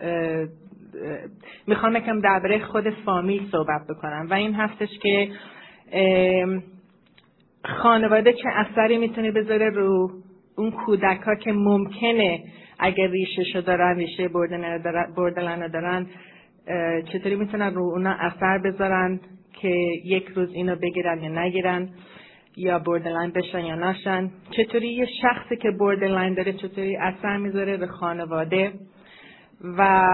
S3: می‌خوام یکم درباره خود فامیل صحبت بکنم. و این هستش که خانواده چه اثری می‌تونه بذاره رو اون کودک ها که ممکنه اگر ریشه دارن ریشه borderline دارن چطوری می‌تونن رو اونا اثر بذارن که یک روز اینو بگیرن یا نگیرن. یا borderline بشن یا نشن. چطوری یه شخصی که borderline داره چطوری اثر می‌ذاره به خانواده؟ و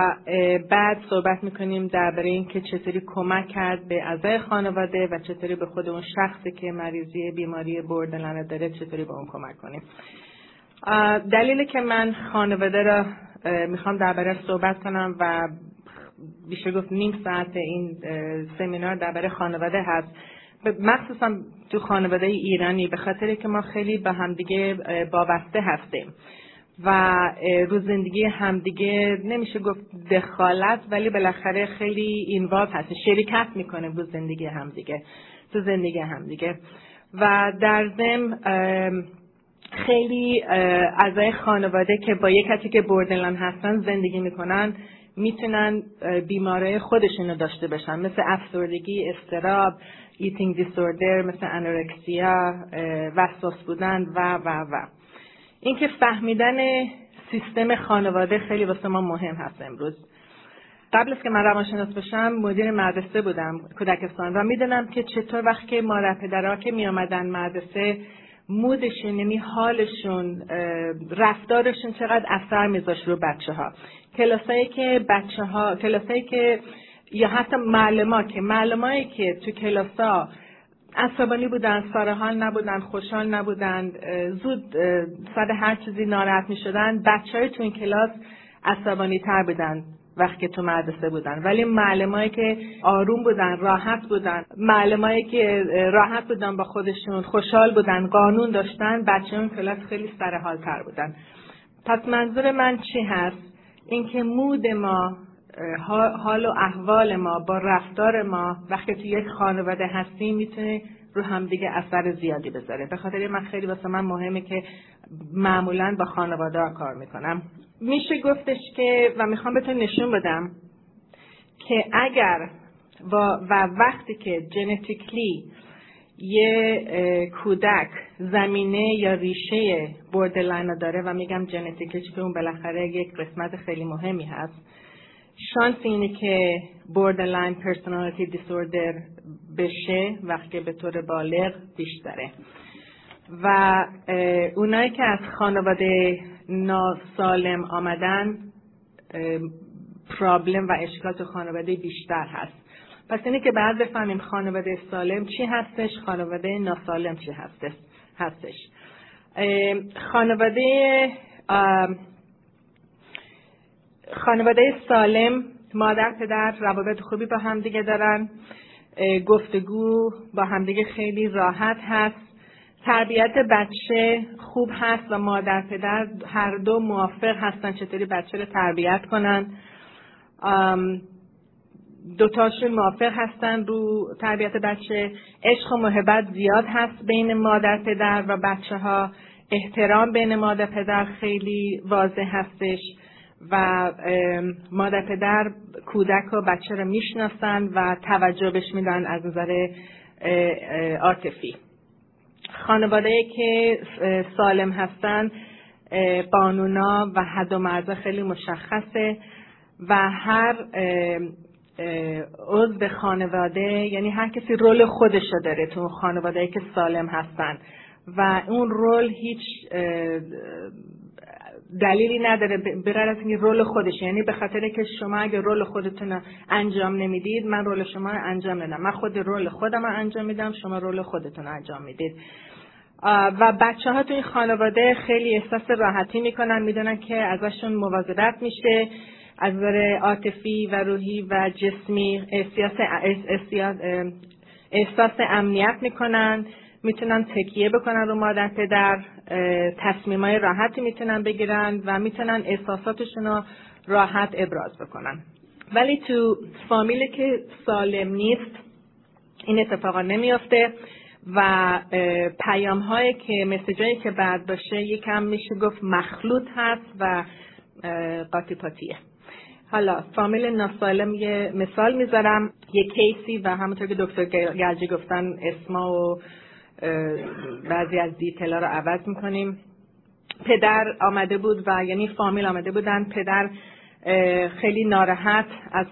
S3: بعد صحبت می‌کنیم درباره اینکه چطوری کمک کرد به اعضای خانواده و چطوری به خود اون شخصی که مریضی بیماری borderline داره چطوری به اون کمک کنیم. دلیلی که من خانواده را می‌خوام درباره صحبت کنم و بیشتر گفت نیم ساعت این سمینار درباره خانواده هست. مخصوصا تو خانواده ایرانی به خاطر که ما خیلی به همدیگه وابسته هستیم. و رو زندگی همدیگه نمیشه گفت دخالت ولی بالاخره خیلی اینوالو هست شرکت می‌کنه رو زندگی همدیگه تو زندگی همدیگه و در ضمن خیلی اعضای خانواده که با یک کسی که borderline هستن زندگی می‌کنن می‌تونن بیماره خودشون رو داشته باشن. مثل افسردگی اضطراب eating disorder مثل anorexia وسواس بودن و و و. اینکه فهمیدن سیستم خانواده خیلی واسه ما مهم هست امروز. قبل از که من روانشناس بشم مدیر مدرسه بودم کودکستان و می‌دونم که چطور وقتی که مادر پدرها که می آمدن مدرسه مودشون یعنی حالشون رفتارشون چقدر اثر میذاشت رو بچه ها کلاسایی که بچه ها کلاسایی که یا حتی معلم که معلم که تو کلاسا عصبانی بودن سارحال نبودن خوشحال نبودن زود سر هر چیزی ناراحت می شدن بچه های تو این کلاس عصبانی تر بودن وقتی تو مدرسه بودن. ولی معلمایی که آروم بودن راحت بودن معلمایی که راحت بودن با خودشون خوشحال بودن قانون داشتن بچه اون کلاس خیلی سرحال تر بودن. پس منظور من چی هست؟ اینکه مود ما حال و احوال ما با رفتار ما وقتی تو یک خانواده هستیم می‌تونه رو همدیگه اثر زیادی بذاره. به خاطر من خیلی واسه من مهمه که معمولا با خانواده ها کار می‌کنم. میشه گفتش که و می‌خوام بهتون نشون بدم که اگر و, و وقتی که جنتیکلی یه کودک زمینه یا ریشه بوردرلاین داره و میگم جنتیکلی که اون بالاخره یک قسمت خیلی مهمی هست شانس اینه که borderline personality disorder بشه وقتی به طور بالغ بیشتره. و اونایی که از خانواده ناسالم آمدن پرابلم و اشکال تو خانواده بیشتر هست. پس اینه که بعد بفهمیم خانواده سالم چی هستش خانواده ناسالم چی هستش هستش. خانواده خانواده سالم مادر پدر روابط خوبی با همدیگه دارن. گفتگو با همدیگه خیلی راحت هست. تربیت بچه خوب هست و مادر پدر هر دو موافق هستن چطوری بچه رو تربیت کنن. دوتاشون موافق هستن رو تربیت بچه. عشق و محبت زیاد هست بین مادر پدر و بچه ها احترام بین مادر پدر خیلی واضح هستش. و مادر پدر کودک و بچه رو می‌شناسن و توجه بهش میدن از نظر عاطفی. خانواده که سالم هستن قانونا و حد و مرزا خیلی مشخصه و هر عضو خانواده یعنی هر کسی رول خودش رو داره تو خانواده که سالم هستن و اون رول هیچ دلیلی نداره بغیر از اینکه رول خودش یعنی به خاطر که شما اگه رول خودتون انجام نمی‌دید من رول شما رو انجام نمیدم من خود رول خودم رو انجام میدم شما رول خودتون انجام می‌دید. و بچه ها تو این خانواده خیلی احساس راحتی می‌کنن می‌دونن که ازشون مواظبت میشه. از نظر عاطفی و روحی و جسمی احساس, احساس امنیت می‌کنن. می‌تونن تکیه بکنن رو مادر پدر تصمیمای راحتی می‌تونن بگیرن و می‌تونن احساساتشون رو راحت ابراز بکنن. ولی تو فامیل که سالم نیست این اتفاقا نمیافته و پیام هایی که مسیجایی که بعد باشه یکم میشه گفت مخلوط هست و قاطی پاتیه حالا فامیل ناسالم یه مثال می‌ذارم. یه کیسی و همونطور که دکتر گلجی گفتن اسما و بعضی از detail ا رو عوض می‌کنیم. پدر آمده بود و یعنی فامیل آمده بودن. پدر خیلی ناراحت از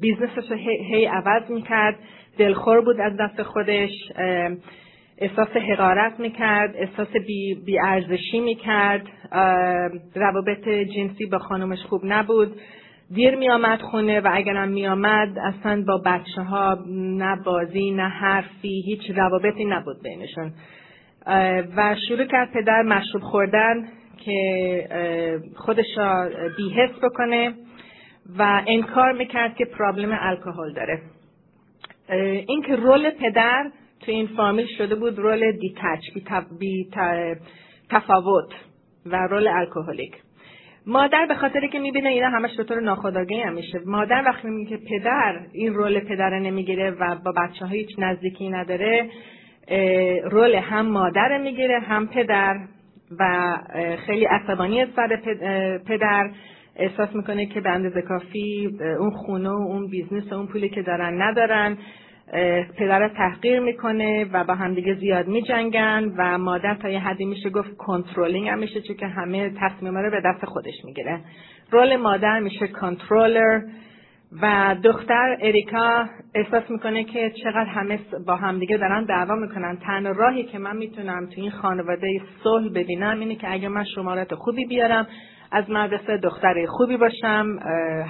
S3: business ش هی عوض می‌کرد. دلخور بود از دست خودش. احساس حقارت می‌کرد. احساس بی, بی می‌کرد. روابط جنسی با خانمش خوب نبود. دیر می آمد خونه و اگرم می آمد اصلا با بچه ها نه بازی نه حرفی هیچ روابطی نبود بینشون. و شروع کرد پدر مشروب خوردن که خودش را بیهست بکنه و انکار می‌کرد که پرابلم الکل داره. این که رول پدر تو این فامیل شده بود role detached بی تفاوت و role alcoholic مادر به خاطر که می‌بینه اینا همش به طور ناخودآگاهی هم میشه. مادر وقتی میگه که پدر این role پدر نمی‌گیره و با بچه ها هیچ نزدیکی نداره role هم مادر می‌گیره هم پدر و خیلی عصبانی سر پدر. احساس می‌کنه که به اندازه کافی اون خونه و اون business و اون پولی که دارن ندارن. پدر تحقیر می‌کنه و با همدیگه زیاد میجنگن و مادر تا یه حدی میشه گفت کنترلینگ هم میشه چون که همه تصمیم رو به دست خودش می‌گیره. رول مادر میشه کنترلر و دختر اریکا احساس می‌کنه که چقدر همه با همدیگه دارن دعوا می‌کنن. تنها راهی که من می‌تونم تو این خانواده صلح ببینم اینه که اگه من شمارت خوبی بیارم از مدرسه دختر خوبی باشم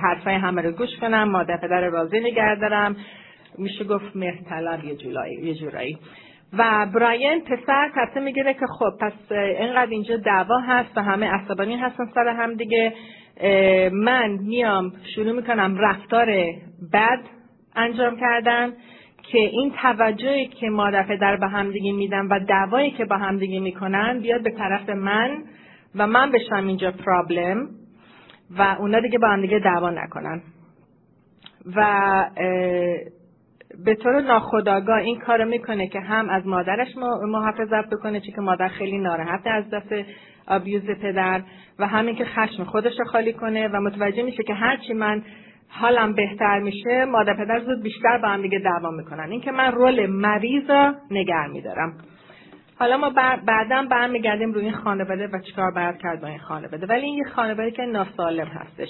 S3: حرفای همه رو گوش کنم مادر پدر راضی نگه دارم. میشه گفت مهرطلب یه, یه جورایی. و براین پسر تصمیم می‌گیره که خب پس اینقدر اینجا دعوا هست و همه عصبانی هستن سر هم دیگه من میام شروع می‌کنم رفتار بد انجام کردن که این توجهی که مادر پدر به همدیگه میدن و دعوایی که با همدیگه می‌کنن بیاد به طرف من و من بشم اینجا پرابلم و اونا دیگه با همدیگه دعوا نکنن. و به طور ناخداگاه این کارو می‌کنه که هم از مادرش محافظت بکنه چون که مادر خیلی ناراحت از دست آبیوز پدر و همین که خشم خودش رو خالی کنه و متوجه میشه که هرچی من حالم بهتر میشه مادر پدر زود بیشتر با هم دیگه دعوا می‌کنن. این که من رول مریض رو نگر میدارم. حالا ما بعدا برمیگردیم روی این خانواده و چیکار باید کرد با این خانواده. ولی این یه خانواده که ناسالم هستش.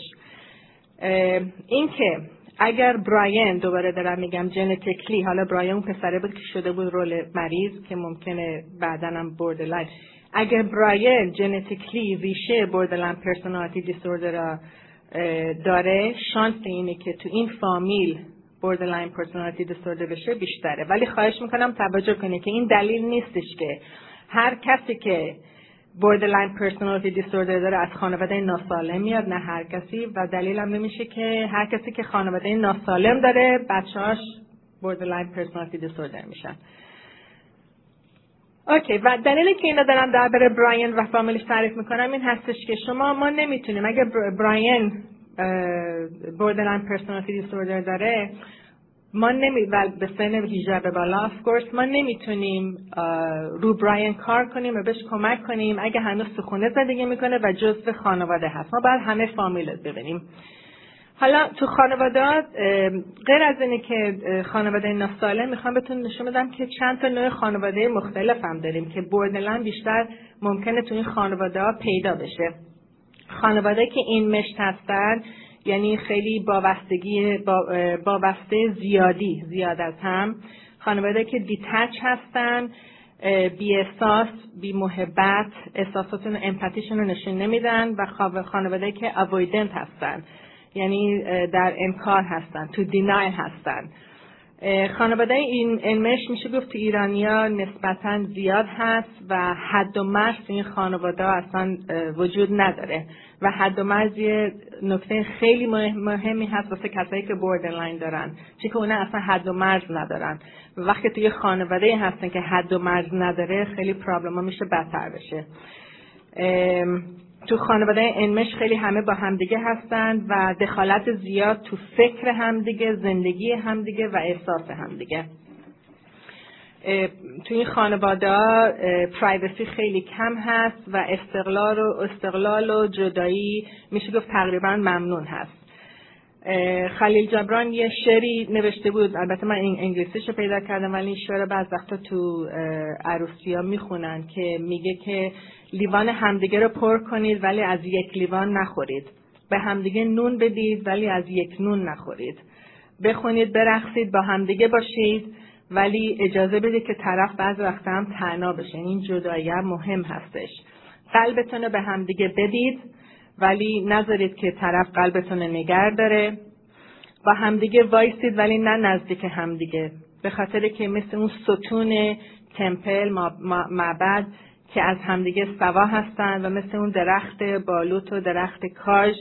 S3: این که اگر براین دوباره دارم میگم genetically حالا براین اون پسره بود که شده بود role مریض که ممکنه بعدا هم اگر براین genetically ریشه borderline personality disorder را داره شانس اینه که تو این فامیل borderline personality disorder بشه بیشتره. ولی خواهش می‌کنم توجه کنه که این دلیل نیستش که هر کسی که borderline personality disorder داره از خانواده ناسالم میاد نه هر کسی. و دلیلم نمیشه که هر کسی که خانواده ناسالم داره بچهاش borderline personality disorder میشن. okay و دلیلی که اینا دارم درباره براین و فامیلش تعریف می‌کنم این هستش که شما ما نمی‌تونیم. اگه براین borderline personality disorder داره ما نمی به سن 18 به بالا اف کورس ما نمی‌تونیم رو براین کار کنیم و بهش کمک کنیم. اگه هنوز تو خونه زندگی می‌کنه و جزء خانواده هست. ما باید همه فامیل ببینیم. حالا تو خانواده غیر از اینه که خانواده ناسالم می‌خوام بهتون نشون بدم که چند تا نوع خانواده مختلف هم داریم که بردلن بیشتر ممکنه تو این خانواده پیدا بشه. خانواده که این مشت هستن یعنی خیلی وابستگی وابسته زیادی زیاد از هم. خانواده که دیتچ هستن بی احساس بی محبت احساساتون امپاتیشون رو نشون نمیدن و خانواده که اویدنت هستن. یعنی در انکار هستن تو دینای هستن. خانواده این انمش میشه گفت تو ایرانیا نسبتا زیاد هست و حد و مرز این خانواده اصلا وجود نداره. و حد و مرز یه نکته خیلی مهمی هست واسه کسایی که borderline دارن چون که اونا اصلا حد و مرز ندارن. وقتی توی خانواده هستن که حد و مرز نداره خیلی problem میشه بدتر بشه. تو خانواده enmeshed خیلی همه با همدیگه هستند و دخالت زیاد تو فکر همدیگه زندگی همدیگه و احساس همدیگه تو این خانواده پرایوسی خیلی کم هست و استقلال و استقلال و جدایی میشه گفت تقریبا ممنون هست. خلیل جبران یه شعری نوشته بود البته من انگلیسیش رو پیدا کردم ولی این شعر بعض وقتا تو عروسی ها می‌خونن که میگه که لیوان همدیگه رو پر کنید ولی از یک لیوان نخورید. به همدیگه نون بدید ولی از یک نون نخورید. بخونید برقصید با همدیگه باشید. ولی اجازه بدید که طرف بعض وقت هم تنها بشه. این جدایی مهم هستش. قلبتون رو به همدیگه بدید ولی نذارید که طرف قلبتون نگر داره. با همدیگه وایستید ولی نه نزدیک همدیگه به خاطر که مثل اون ستون تمپل معبد که از همدیگه سوا هستن و مثل اون درخت بالوت و درخت کاج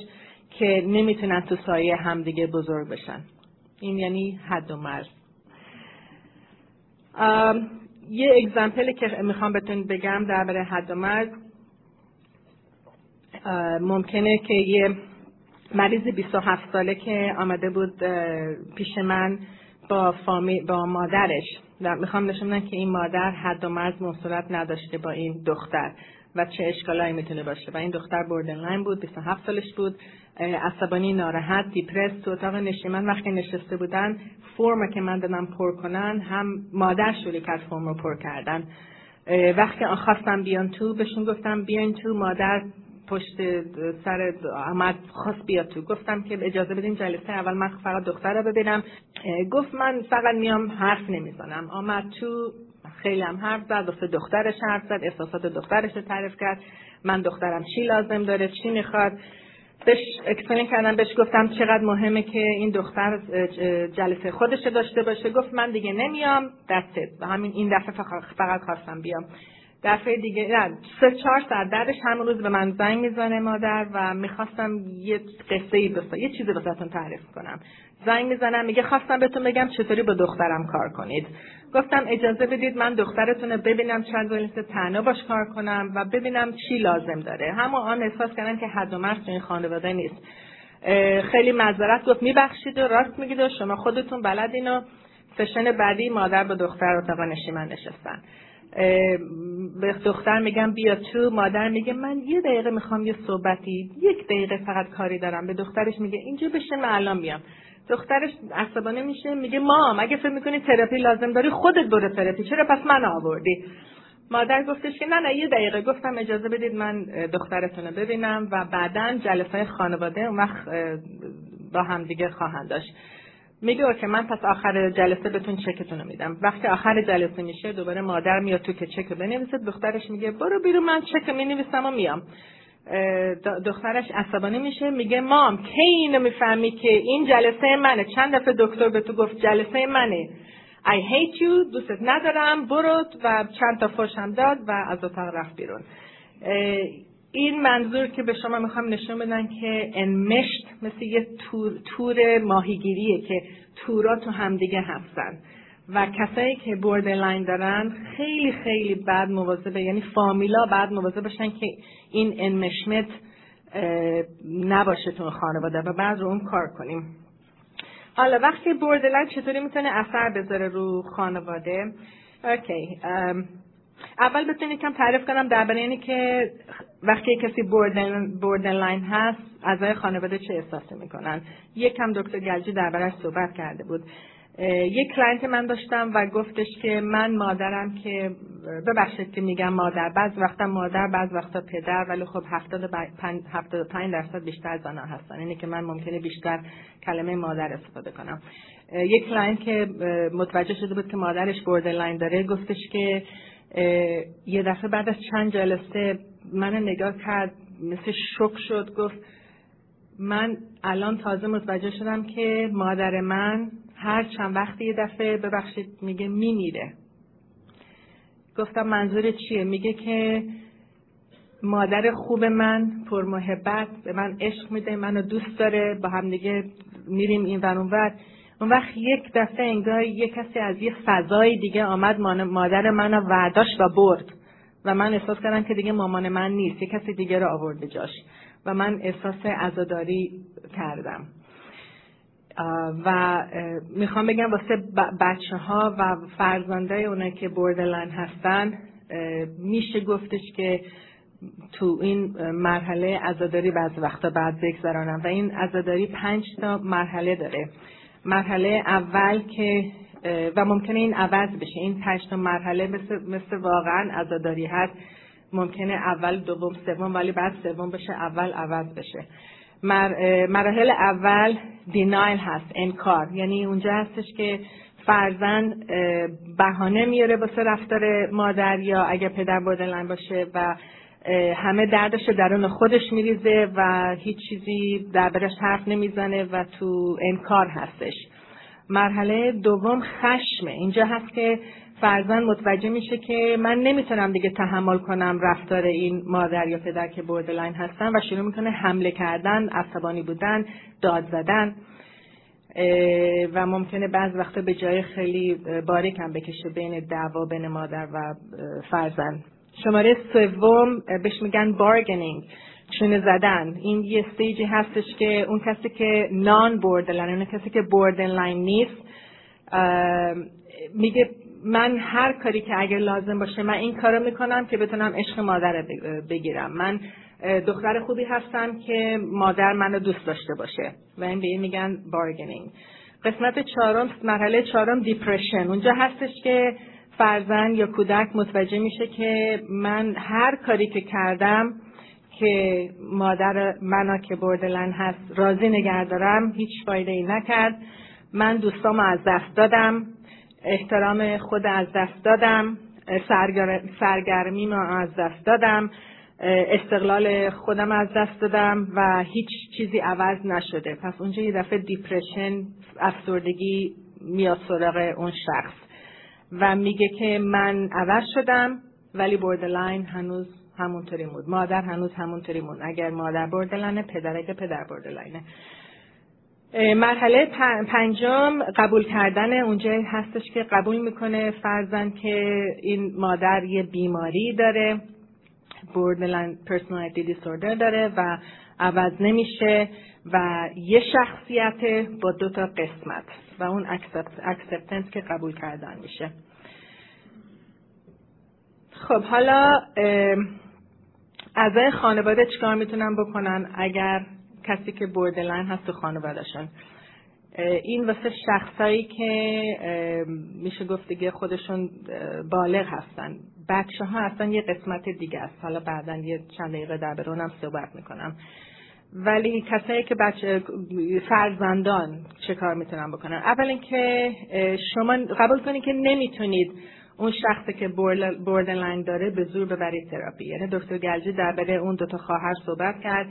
S3: که نمی‌تونن تو سایه همدیگه بزرگ بشن. این یعنی حد و مرز. یه اگزمپلی که می‌خوام بهتون بگم درباره حد و مرز ممکنه که یه مریض 27 ساله که آمده بود پیش من با, فامی با مادرش. و می‌خوام نشون که این مادر حد و مرز نداشته با این دختر. و چه اشکالایی می‌تونه باشه. و این دختر borderline بود 27 سالش بود. عصبانی ناراحت depressed تو اتاق نشیمن. وقتی نشسته بودن فرم که من دادم پر کنن هم مادر شروع کرد فرم رو پر کردن. وقتی خواستم بیان تو بهشون گفتم بیان تو. مادر پشت سر آمد خواست بیاد تو. گفتم که اجازه بدین جلسه اول من فقط دختر رو ببینم. گفت من فقط میام حرف نمی‌زنم. آمد تو. خیلی هم حرف زد واسه دخترش حرف زد احساسات دخترش رو تعریف کرد. من دخترم چی لازم داره چی می‌خواد؟ بهش explain کردم بهش گفتم چقدر مهمه که این دختر جلسه خودش داشته باشه. گفت من دیگه نمیام دستت و همین این دفعه فقط خواستم بیام. دفعه دیگه نه سه چهار ساعت بعدش همون روز به من زنگ می‌زنه مادر و می‌خواستم یه قصه ای یه چیزی واسهتون تعریف کنم. زنگ می‌زنم میگه خواستم بهتون بگم چطوری با دخترم کار کنید. گفتم اجازه بدید من دخترتون ببینم چند جلسه تنها باش کار کنم و ببینم چی لازم داره. همون آن احساس کردم که حد و مرز این خانواده نیست. خیلی معذرت گفت میبخشید و راست میگید و شما خودتون بلد اینو. سشن بعدی مادر با دختر اتاق نشیمن نشستن. به دختر میگم بیا تو. مادر میگه من یه دقیقه می‌خوام یه صحبتی یک دقیقه فقط کاری دارم. به دخترش میگه اینجا بشه من الان میام. دخترش عصبانه میشه میگه مام اگه فکر می‌کنی تراپی لازم داری خودت برو تراپی. چرا پس من آوردی؟ مادر گفتش که نه نه یه دقیقه. گفتم اجازه بدید من دخترتون رو ببینم و بعدا جلسه خانواده اون وقت با هم دیگه خواهند داشت. میگه که من پس آخر جلسه بهتون چکتون رو میدم. وقتی آخر جلسه میشه دوباره مادر میاد تو که چک بنویسه. دخترش میگه برو بیرون من چک می نویسم و میام. دخترش عصبانی میشه میگه mom کی اینو می‌فهمی که این جلسه منه؟ چند دفعه دکتر به تو گفت جلسه منه. I hate you دوستت ندارم برو و چند تا هم داد و از اتاق رفت بیرون. این منظور که به شما می‌خوام نشون بدم که enmeshed مثل یه تور, تور ماهیگیریه که تورا تو همدیگه هستن و کسایی که borderline دارن خیلی خیلی باید مواظبه یعنی فامیلا باید مواظب باشن که این enmeshment نباشه تو خانواده و بعد رو اون کار کنیم. حالا وقتی borderline چطوری می‌تونه اثر بذاره رو خانواده؟ OK اول بذارید یه کم تعریف کنم درباره اینی که وقتی کسی borderline هست اعضای خانواده چه احساسی می‌کنن؟ یک کم دکتر گلجی دربارهش صحبت کرده بود. یک client من داشتم و گفتش که من مادرم که ببخشید که میگم مادر بعض وقتا مادر بعض وقتا پدر ولی خب 75 درصد بیشتر زنها هستن. اینه که من ممکنه بیشتر کلمه مادر استفاده کنم. یک client که متوجه شده بود که مادرش borderline داره گفتش که یه دفعه بعد از چند جلسه من نگاه کرد مثل شوک شد گفت من الان تازه متوجه شدم که مادر من هر چند وقتی یه دفعه ببخشید میگه میمیره. گفتم منظور چیه؟ میگه که مادر خوب من پر محبت به من عشق میده منو دوست داره با هم دیگه میریم این ور اون اون وقت یک دفعه انگار یک کسی از یه فضای دیگه آمد مادر منو ورداشت و برد. و من احساس کردم که دیگه مامان من نیست یه کسی دیگه رو آورده جاش. و من احساس عزاداری کردم. و می‌خوام بگم واسه بچه ها و فرزنده اونه که بوردرلند هستن میشه گفتش که تو این مرحله عزاداری بعض وقتا بعد بگذرانم و این عزاداری پنج تا مرحله داره. مرحله اول که و ممکنه این عوض بشه این پنج تا مرحله مثل, مثل واقعا عزاداری هست. ممکنه اول دوم سوم ولی بعد سوم بشه اول عوض بشه. مراحل اول denial هست انکار. یعنی اونجا هستش که فرزند بهانه میاره واسه رفتار مادر یا اگه پدر borderline باشه و همه دردش درون خودش میریزه و هیچ چیزی دربارش حرف نمی‌زنه و تو انکار هستش. مرحله دوم خشمه. اینجا هست که فرزند متوجه میشه که من نمی‌تونم دیگه تحمل کنم رفتار این مادر یا پدر که borderline هستن و شروع می‌کنه حمله کردن عصبانی بودن داد زدن و ممکنه بعض وقتا به جای خیلی باریک هم بکشه بین دعوا بین مادر و فرزند. شماره سوم بهش میگن bargaining چونه زدن. این یه stage ی هستش که اون کسی که non-borderline اون کسی که borderline نیست میگه من هر کاری که اگر لازم باشه من این کارو می‌کنم که بتونم عشق مادر بگیرم. من دختر خوبی هستم که مادر منو دوست داشته باشه. و این به این میگن بارگنینگ قسمت چهارم مرحله چهارم دیپرشن اونجا هستش که فرزن یا کودک متوجه میشه که من هر کاری که کردم که مادر منو که بردلن هست راضی نگه دارم هیچ فایده ای نکرد. من دوستامو از دست دادم احترام خود از دست دادم سرگرمی ما از دست دادم استقلال خودم از دست دادم و هیچ چیزی عوض نشده. پس اونجا یه دفعه depression افسردگی میاد سراغ اون شخص و میگه که من عوض شدم ولی borderline هنوز همونطوری بود مادر هنوز همونطوری موند. اگر مادر borderline ه پدر اگه پدر borderline ه مرحله پنجم قبول کردن. اونجا هستش که قبول می‌کنه فرزند که این مادر یه بیماری داره. borderline personality disorder داره و عوض نمیشه و یه شخصیت با دو تا قسمت و اون acceptance که قبول کردن میشه. خب حالا اعضای خانواده چیکار می‌تونن بکنن؟ اگر کسی که borderline هست تو خانوادهشون این واسه شخصایی که میشه گفت دیگه خودشون بالغ هستن. بچه ها هستن یه قسمت دیگه است. حالا بعدا یه چند دقیقه در اونم صحبت می‌کنم. ولی کسایی که بچه فرزندان چه کار می‌تونن بکنن؟ اول اینکه شما قبول کنید که نمی‌تونید اون شخصی که borderline داره به زور ببرید تراپی. یعنی دکتر گلجی درباره اون دوتا خواهر صحبت کرد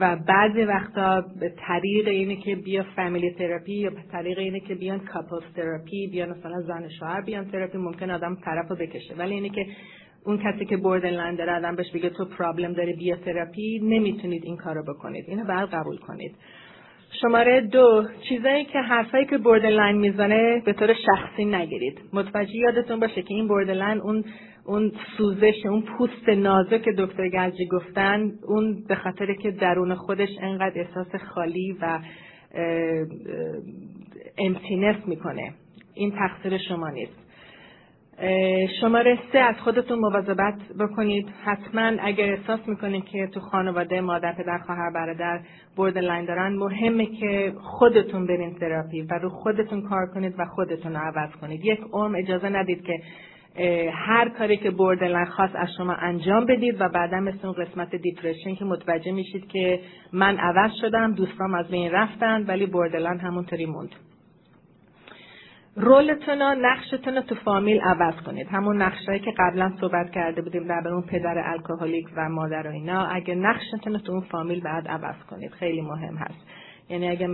S3: و بعضی وقتا به طریق اینه که بیا family therapy یا به طریق اینه که بیان couples therapy بیان مثلا زن شوهر بیان تراپی ممکن آدم طرف رو بکشه. ولی اینه که اون کسی که borderline داره آدم بهش بگه تو problem داره بیا تراپی نمی‌تونید این کارو بکنید. اینو باید قبول کنید. شماره دو چیزایی که حرفایی که borderline می‌زنه به طور شخصی نگیرید. متوجه یادتون باشه که این borderline اون اون سوزش اون پوست نازک که دکتر گلجی گفتن اون به خاطر که درون خودش انقدر احساس خالی و emptiness می‌کنه. این تقصیر شما نیست. شماره سه از خودتون مواظبت بکنید. حتما اگر احساس می‌کنید که تو خانواده مادر پدر خواهر برادر borderline دارن مهمه که خودتون برین تراپی و رو خودتون کار کنید و خودتون رو عوض کنید. یک عمر اجازه ندید که هر کاری که borderline خواست از شما انجام بدید و بعدا مثل اون قسمت depression که متوجه میشید که من عوض شدم دوستام از بین رفتن ولی borderline همونطوری موند. رولتون و نقشتون رو تو فامیل عوض کنید. همون نقشهایی که قبلا صحبت کرده بودیم در اون پدر الکلیک و مادر و اینا. اگه نقشتون رو تو اون فامیل بعد عوض کنید. خیلی مهم هست. یعنی اگه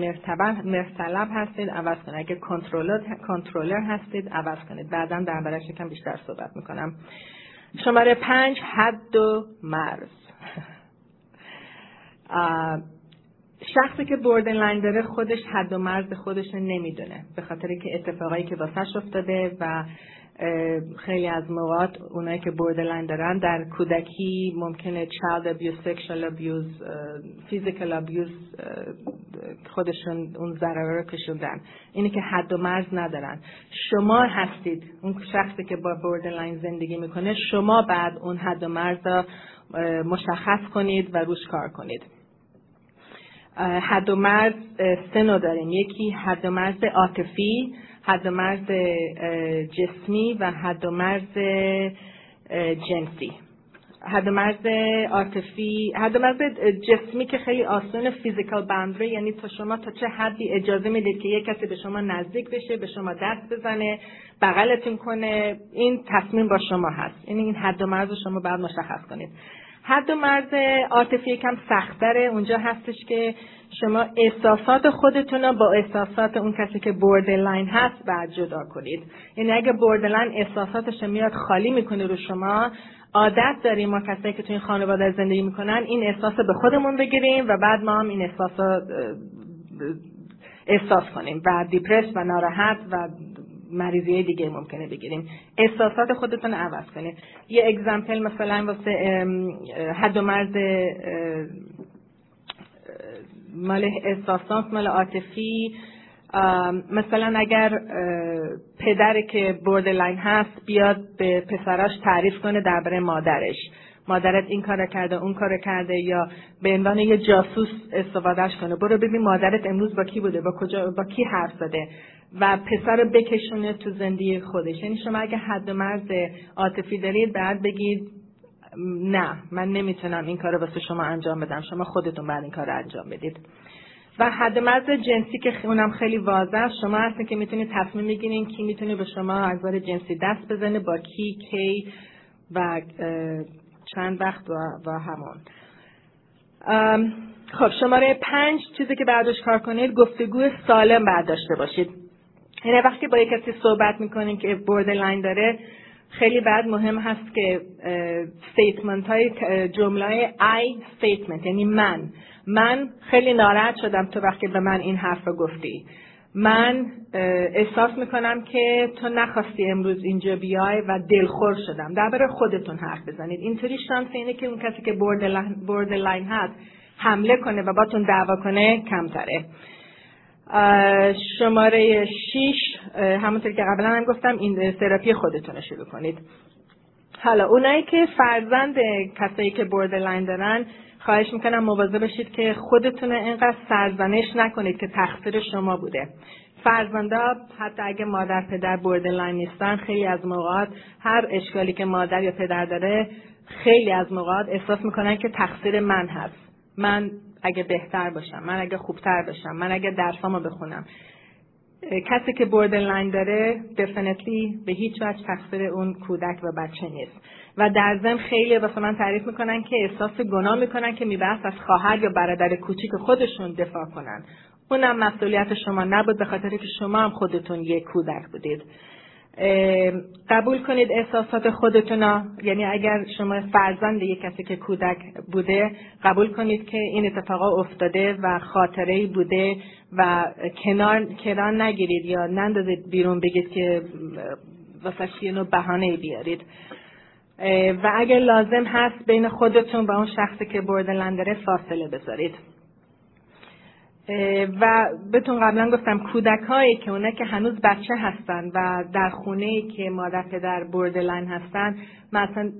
S3: مرتلب هستید عوض کنید. اگه کنترلر هستید عوض کنید. بعدا دربارش یکم بیشتر صحبت می‌کنم. شماره پنج حد و مرز. شخصی که borderline داره خودش حد و مرز خودش نمی‌دونه. به خاطر که اتفاقایی که واسش افتاده و خیلی از موقعات اونایی که borderline دارن در کودکی ممکنه child abuse, sexual abuse, physical abuse خودشون اون ضرر رو کشوندن. اینه که حد و مرز ندارن. شما هستید اون شخصی که با borderline زندگی می‌کنه شما باید اون حد و مرز رو مشخص کنید و روش کار کنید. حد و مرز سه نوع داریم. یکی حد و مرز عاطفی حد و مرز جسمی و حد و مرز جنسی. حد و مرز عاطفی حد و مرز جسمی که خیلی آسون فیزیکال باندری یعنی تا شما تا چه حدی اجازه می‌دید که یک کسی به شما نزدیک بشه به شما دست بزنه بغلتون کنه این تصمیم با شما هست. یعنی این حد و مرز شما باید مشخص کنید. حد و مرز عاطفی یکم سختره اونجا هستش که شما احساسات خودتون رو با احساسات اون کسی که borderline هست باید جدا کنید. یعنی اگه borderline احساساتش میاد خالی می‌کنه رو شما عادت داریم ما کسایی که تو این خانواده زندگی می‌کنن این احساس به خودمون بگیریم و بعد ما هم این احساس احساس کنیم. و depressed و ناراحت و مریضی دیگه ممکنه بگیریم. احساسات خودتون عوض کنید. یه example مثلا واسه حد و مرز مال احساسات مال عاطفی. مثلا اگر پدر که borderline هست بیاد به پسراش تعریف کنه درباره مادرش. مادرت این کار کرده اون کار کرده یا به عنوان یه جاسوس استفادهش کنه. برو ببین مادرت امروز با کی بوده با کجا با کی حرف زده. و پسر رو بکشونه تو زندگی خودش. یعنی شما اگه حد مرز عاطفی دارید بعد بگید نه من نمی‌تونم این کار رو واسه شما انجام بدم. شما خودتون بعد این کار رو انجام بدید. و حد مرز جنسی که اونم خیلی واضح شما هستین که می‌تونید تصمیم بگیرین کی می‌تونه به شما از جنسی دست بزنه با کی کی و چند وقت و, و همون خب شماره پنج چیزی که بعدش کار کنید گفتگو سالم باید داشته باشید. یعنی وقتی با یک کسی صحبت می‌کنید که borderline داره خیلی بعد مهم هست که statement های جمله I statement یعنی من. من خیلی ناراحت شدم تو وقتی به من این حرف رو گفتی. من احساس می‌کنم که تو نخواستی امروز اینجا بیای و دلخور شدم. درباره خودتون حرف بزنید. اینطوری شانس اینه که اون کسی که borderline هست حمله کنه و باتون دعوا کنه کمتره. شماره 6 همونطور که قبلا هم گفتم این تراپی خودتون رو شروع کنید. حالا اونایی که فرزند کسایی که borderline دارن خواهش می‌کنم مواظب بشید که خودتون اینقدر سرزنش نکنید که تقصیر شما بوده. فرزندا حتی اگه مادر پدر borderline نیستن خیلی از موقعات هر اشکالی که مادر یا پدر داره خیلی از موقعات احساس می‌کنن که تقصیر من هست. من اگه بهتر باشم من اگه خوبتر باشم من اگه درسامو بخونم. کسی که borderline داره definitely به هیچ وجه تقصیر اون کودک و بچه نیست. و در ضمن خیلی واسه من تعریف می‌کنن که احساس گناه می‌کنن که می‌بایست از خواهر یا برادر کوچیک خودشون دفاع کنن. اونم مسئولیت شما نبود به خاطر که شما هم خودتون یک کودک بودید. قبول کنید احساسات خودتون یعنی اگر شما فرزند یک کسی که کودک بوده قبول کنید که این اتفاقا افتاده و خاطره بوده و کنار کنار نگیرید یا نندازید بیرون بگید که واسه یه نوع بهانه بیارید. و اگر لازم هست بین خودتون و اون شخصی که داره فاصله بذارید. و بهتون قبلا گفتم کودک هایی که اونا که هنوز بچه هستن و در خونه ای که مادر پدر بردلن هستن مثلا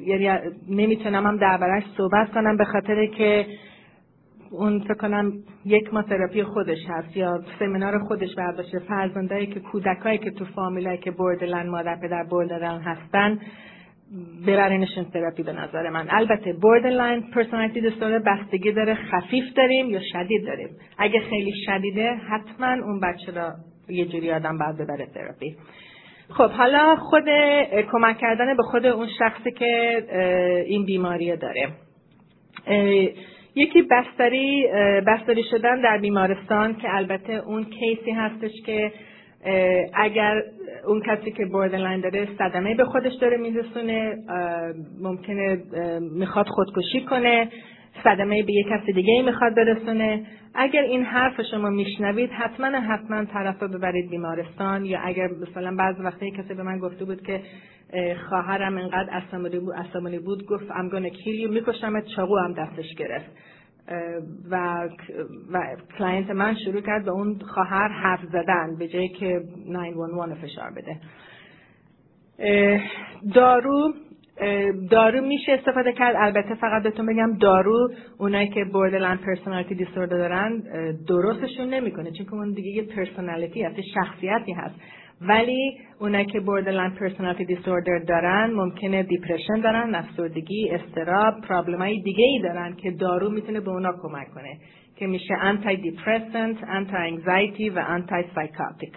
S3: یعنی نمی‌تونم هم دربارش صحبت کنم به خاطر که اون فکر کنم یک ما تراپی خودش هست یا سمینار خودش برداشته. فرزندایی که کودکایی که تو فامیلایی که borderline مادر پدر borderline هستن ببرینشون تراپی به نظر من. البته borderline personality disorder بستگی داره خفیف داریم یا شدید داریم. اگه خیلی شدیده حتما اون بچه را یه جوری آدم باید ببره تراپی خب حالا خود کمک کردن به خود اون شخصی که این بیماری داره. یکی بستری بستری شدن در بیمارستان که البته اون case ی هستش که اگر اون کسی که borderline داره صدمه به خودش داره میرسونه ممکنه می‌خواد خودکشی کنه صدمه به یک کسی دیگه ای می‌خواد برسونه. اگر این حرف شما میشنوید حتما حتما طرف رو ببرید بیمارستان یا اگر مثلا بعض وقتی کسی به من گفته بود که خواهرم انقدر عصبانی بود, بود گفت I'm gonna kill you میکشمت چاقو هم دستش گرفت. و و client من شروع کرد به اون خواهر حرف زدن به جایی که 911 فشار بده. دارو دارو میشه استفاده کرد. البته فقط بهتون بگم دارو اونایی که borderline personality disorder دارن درستشون نمی‌کنه چون اون دیگه یه personality هست شخصیتی هست. ولی اونایی که borderline personality disorder دارن ممکنه depression دارن افسردگی اضطراب problem ای دیگه ای دارن که دارو می‌تونه به اونا کمک کنه که میشه antidepressant anti-anxiety و antipsychotic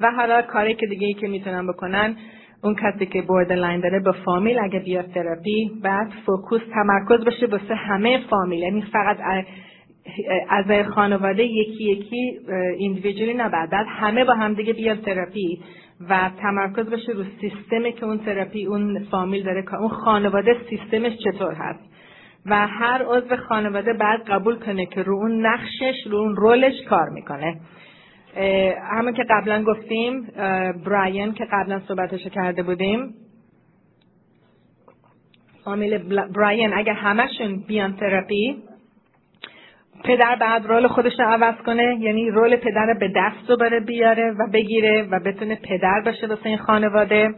S3: و حالا کاری که دیگه ای که می‌تونن بکنن اون کسی که borderline داره به فامیل اگه بیاد تراپی بعد focus تمرکز بشه واسه همه فامیل. یعنی فقط از خانواده یکی یکی ایندیویدولی نباید. بعد همه با هم دیگه بیاد تراپی و تمرکز بشه رو سیستمی که اون تراپی اون فامیل داره که اون خانواده سیستمش چطور هست. و هر عضو خانواده بعد قبول کنه که رو اون نقشش رو اون رولش کار می‌کنه. همه که قبلا گفتیم براین که قبلا صحبتش کرده بودیم فامیل براین اگه همشون بیان تراپی پدر بعد رول خودش رو عوض کنه یعنی رول پدر به دست رو بره بیاره و بگیره و بتونه پدر باشه واسه این خانواده.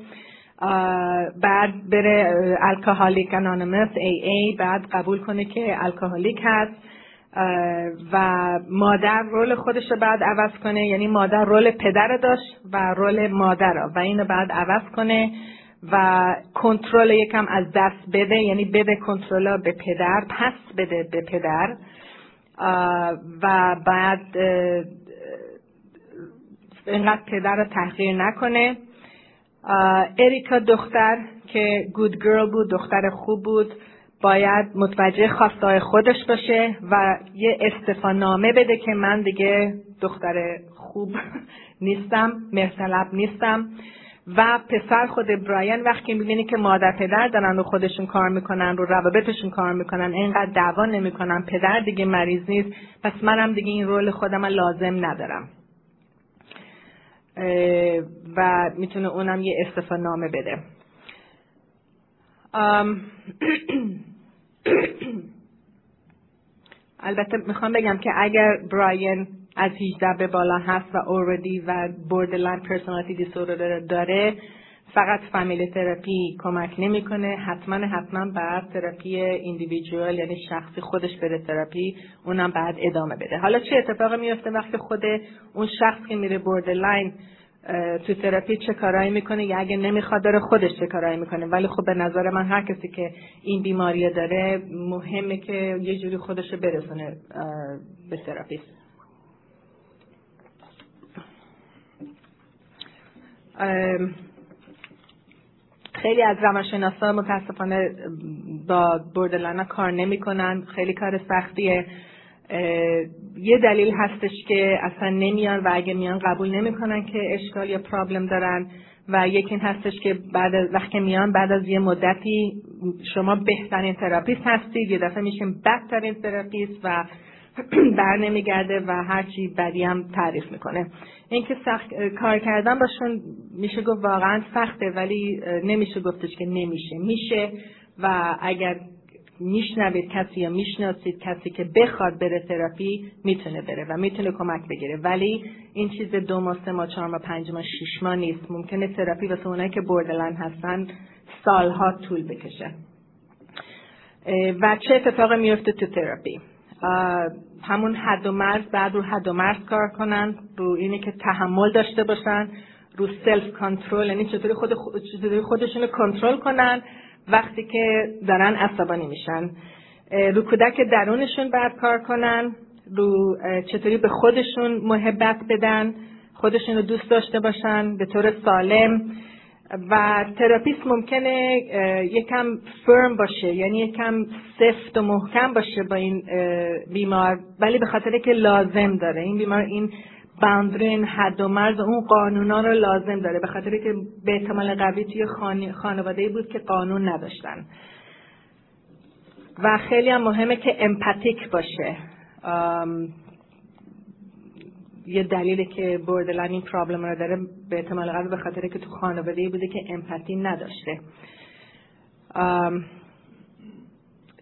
S3: بعد بره الکاهالیک انانیمس ای ای بعد قبول کنه که الکاهالیک هست. و مادر رول خودش رو بعد عوض کنه یعنی مادر رول پدر داشت و رول مادر و اینو بعد عوض کنه و کنترل یکم از دست بده یعنی بده کنترل به پدر پس بده به پدر. و بعد اینقدر پدر رو تحقیر نکنه. اریکا دختر که گود گرل بود دختر خوب بود باید متوجه خواستای خودش باشه و یه استفانامه بده که من دیگه دختر خوب *laughs* نیستم مرسلب نیستم. و پسر خود براین وقتی می‌بینی که مادر پدر دارن رو خودشون کار می‌کنن رو روابطشون کار می‌کنن اینقدر دعوا نمی‌کنن پدر دیگه مریض نیست پس منم دیگه این رول خودم لازم ندارم. و می‌تونه اونم یه استفا نامه بده. *clears throat* البته می‌خوام بگم که اگر borderline از 18 به بالا هست و already و borderline personality disorder داره. فقط family therapy کمک نمی‌کنه. حتما حتما باید therapy individual یعنی شخصی خودش بره تراپی اونم باید ادامه بده. حالا چه اتفاقی میفته وقتی خود اون شخص که میره borderline تو تراپی چه کارایی می‌کنه؟ یا اگه نمی‌خواد داره خودش چه کارایی می‌کنه؟ ولی خب به نظر من هر کسی که این بیماری داره مهمه که یه جوری خودش برسونه به تراپیست خیلی از روانشناسا متاسفانه با بردلنا کار نمی‌کنن. خیلی کار سختیه. یه دلیل هستش که اصلا نمیان و اگه میان قبول نمی‌کنن که اشکال یا پرابلم دارن و یکی این هستش که بعد از وقتی میان بعد از یه مدتی شما بهترین therapist هستید. یه دفعه میشین بدترین therapist و *clears throat* بر نمیگرده و هرچی بدی هم تعریف می‌کنه. اینکه سخت کار کردن باشون میشه گفت واقعا سخته ولی نمیشه گفتش که نمیشه. میشه و اگر میشنوید کسی یا می‌شناسید کسی که بخواد بره تراپی می‌تونه بره و می‌تونه کمک بگیره. ولی این چیز دو ماه سه ماه چهار ماه پنج ماه شش ماه نیست. ممکنه تراپی واسه اونایی که borderline هستن سالها طول بکشه. و چه اتفاقی میفته تو تراپی؟ همون حد و مرز باید رو حد و مرز کار کنن رو اینه که تحمل داشته باشن رو self-control یعنی چطوری خود خودشون کنترل کنن وقتی که دارن عصبانی میشن. رو کودک درونشون باید کار کنن رو چطوری به خودشون محبت بدن خودشون رو دوست داشته باشن به طور سالم. و تراپیست ممکنه یکم فرم باشه یعنی یکم سفت و محکم باشه با این بیمار ولی به خاطر که لازم داره. این بیمار این باندرین حد و مرز اون قانونا رو لازم داره. به خاطر که به احتمال قوی توی خانواده بود که قانون نداشتن. و خیلی هم مهمه که empathic باشه. یه دلیلی که borderline این problem رو داره به احتمال قوی به خاطر که تو خانواده بوده که empathy نداشته.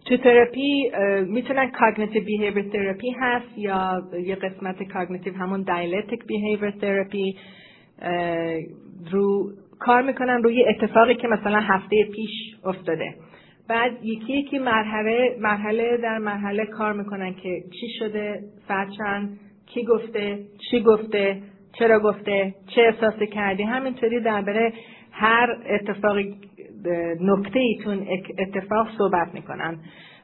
S3: تو تراپی می‌تونن cognitive behavior therapy هست یا یه قسمت cognitive همون dialectic behavior therapy رو کار می‌کنن روی اتفاقی که مثلا هفته پیش افتاده. بعد یکی یکی مرحله مرحله در مرحله کار می‌کنن که چی شده چند کی گفته چی گفته چرا گفته چه احساسی کردی؟ همینطوری درباره هر اتفاقی نکته ایتون اتفاق صحبت می‌کنن.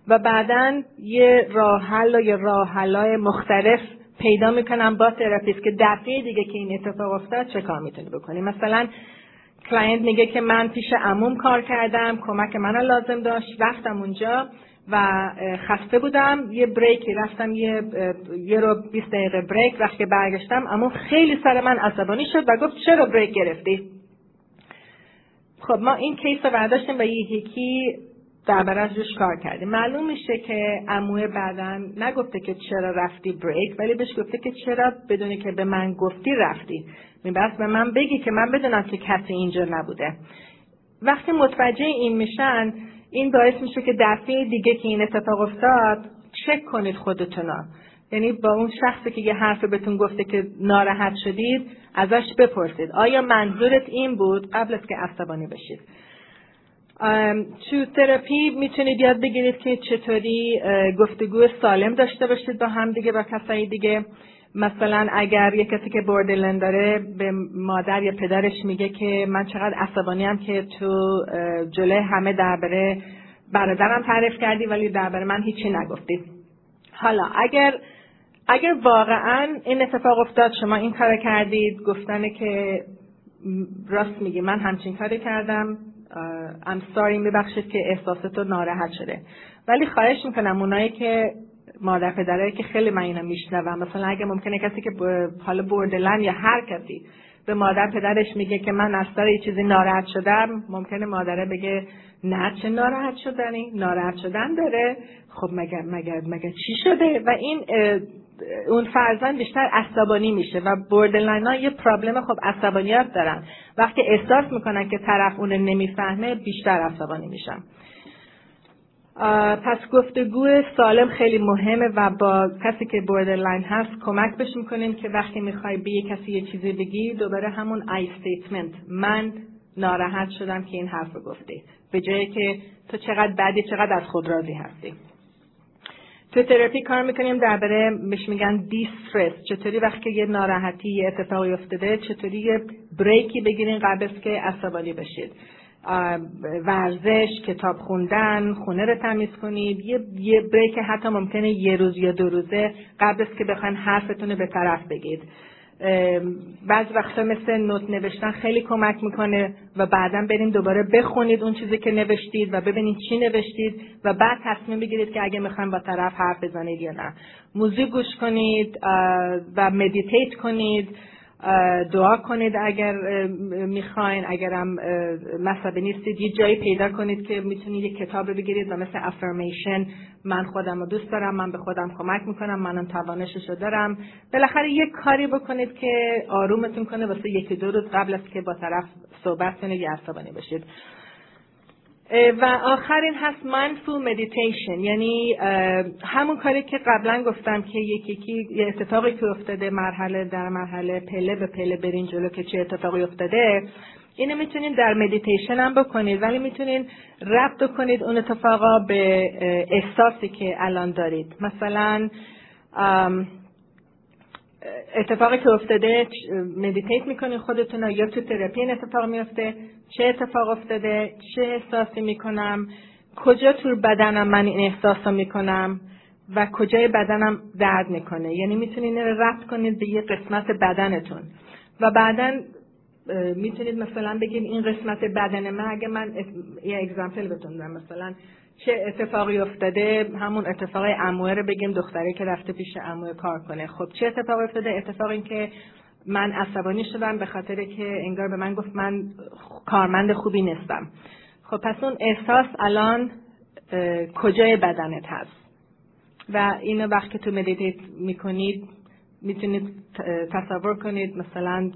S3: و بعدا یه راه حل یه راه مختلف پیدا می‌کنن با تراپیست که دفعه دیگه که این اتفاق افتاد چه کار می‌تونی بکنی؟ مثلا client میگه که من پیش عموم کار کردم کمک منو لازم داشت رفتم اونجا. و خسته بودم. یه break ی رفتم یه یه رو 20 دقیقه break وقتی برگشتم عموم خیلی سر من عصبانی شد و گفت چرا break گرفتی؟ خب ما این case رو برداشتیم و یکی از روش کار کردیم. معلوم میشه که عموئه بعدا نگفته که چرا رفتی break ولی بهش گفته که چرا بدون اینکه به من گفتی رفتی. میبست به من بگی که من بدونم که کسی اینجا نبوده. وقتی متوجه این میشن این باعث میشه که دفعه دیگه که این اتفاق افتاد چک کنید خودتونا یعنی با اون شخصی که یه حرف بهتون گفته که ناراحت شدید ازش بپرسید. آیا منظورت این بود قبل از که عصبانی بشید؟ تو تراپی می‌تونید یاد بگیرید که چطوری گفتگو سالم داشته باشید با هم دیگه با کسایی دیگه. مثلا اگر یه کسی که بوردلن داره به مادر یا پدرش میگه که من چقدر عصبانی هم که تو جلوی همه درباره برادرم تعریف کردی ولی درباره من هیچی نگفتی. حالا اگر اگر واقعا این اتفاق افتاد شما این کار کردید گفتنه که راست میگی من همچین کاری کردم ام ساری میبخشید که احساستو ناراحت شده. ولی خواهش می‌کنم اونایی که مادر پدرایی که خیلی من اینو میشنوم. مثلا اگه ممکنه کسی که حالا بردلن یا هر کسی به مادر پدرش میگه که من از یه چیزی ناراحت شدم ممکنه مادره بگه نه چه ناراحت شدنی؟ ناراحت شدن داره. خب مگر مگر مگر چی شده؟ و این اون فرزند بیشتر عصبانی میشه و ها یه پرابلم خب عصبانیت دارن. وقتی احساس می‌کنن که طرف اون نمی‌فهمه بیشتر عصبانی میشن. پس گفتگو سالم خیلی مهمه و با کسی که borderline هست کمک بش می‌کنیم که وقتی می‌خوای به یه کسی یه چیزی بگی دوباره همون I statement من ناراحت شدم که این حرف رو گفتی. به جایی که تو چقدر بعدی چقدر از خود راضی هستی. تو تراپی کار می‌کنیم درباره مش میگن distress چطوری وقتی یه ناراحتی یه اتفاقی افتاده چطوری یه break ی بگیرین قبل از که عصبانی بشید. ورزش کتاب خوندن خونه رو تمیز کنید. یه, یه بریک حتی ممکنه یه روز یا دو روزه قبل از که بخواین حرفتون رو به طرف بگید. بعض وقتا مثل نوت نوشتن خیلی کمک می‌کنه و بعدا برین دوباره بخونید اون چیزی که نوشتید و ببینید چی نوشتید و بعد تصمیم بگیرید که اگه می‌خوایم با طرف حرف بزنید یا نه. موزیک گوش کنید و مدیتیت کنید. دعا کنید اگر می‌خواین. اگرم مذهبی نیستید یه جایی پیدا کنید که می‌تونید یه کتاب بگیرید و مثل افرمیشن من خودم رو دوست دارم من به خودم کمک می‌کنم منم توانشش رو دارم. بالاخره یه کاری بکنید که آرومتون کنه واسه یکی دو روز قبل از که با طرف صحبت کنید یا عصبانی بشید. و آخرین هست mindful meditation. یعنی همون کاری که قبلا گفتم که یکی یکی یه اتفاقی که افتاده مرحله در مرحله پله به پله برین جلو که چه اتفاقی افتاده اینو می‌تونین در مدیتیشن هم بکنید ولی می‌تونین ربط کنید اون اتفاقا به احساسی که الان دارید. مثلا اتفاقی که افتاده meditate می‌کنید خودتون یا تو تراپی این اتفاق میفته چه اتفاق افتاده؟ چه احساسی می‌کنم؟ کجا تو بدنم من این احساس رو می‌کنم؟ و کجای بدنم درد می‌کنه؟ یعنی می‌تونید این ربط کنید به یه قسمت بدنتون. و بعدا می‌تونید مثلا بگید این قسمت بدن من اگه من یه example بتون دارم مثلا چه اتفاقی افتاده؟ همون اتفاق عموه رو بگیم دختری که رفته پیش عموه کار کنه. خب چه اتفاقی افتاده؟ اتفاق این که من عصبانی شدم به خاطر که انگار به من گفت من کارمند خوبی نیستم. خب پس اون احساس الان کجای بدنت هست؟ و اینو وقتی تو meditate می‌کنید می‌تونید تصور کنید مثلا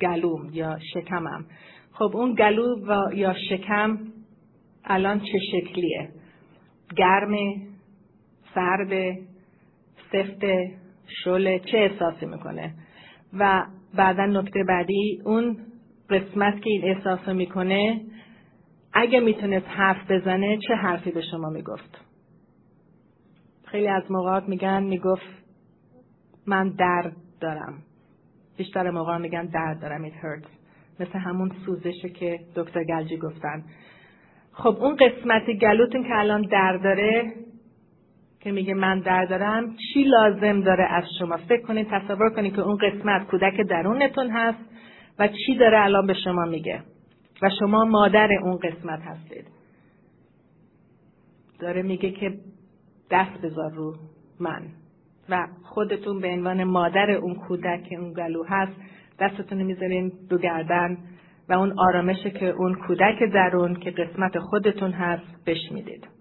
S3: گلوم یا شکمم. خب اون گلو و یا شکم الان چه شکلیه؟ گرمه سرد سفت شله چه احساسی می‌کنه؟ و بعدا نکته بعدی اون قسمت که این احساس می‌کنه اگه می‌تونست حرف بزنه چه حرفی به شما می‌گفت؟ خیلی از موقعات میگن می‌گفت من درد دارم. بیشتر موقع میگن درد دارم it hurts. مثل همون سوزشه که دکتر گلجی گفتن. خب اون قسمت گلوتون که الان درد داره که میگه من در دارم چی لازم داره از شما؟ فکر کنید تصور کنید که اون قسمت کودک درونتون هست و چی داره الان به شما میگه. و شما مادر اون قسمت هستید. داره میگه که دست بذار رو من. و خودتون به عنوان مادر اون کودک اون گلو هست دستتون می‌ذارین دو گردن و اون آرامشه که اون کودک درون که قسمت خودتون هست بش می‌دید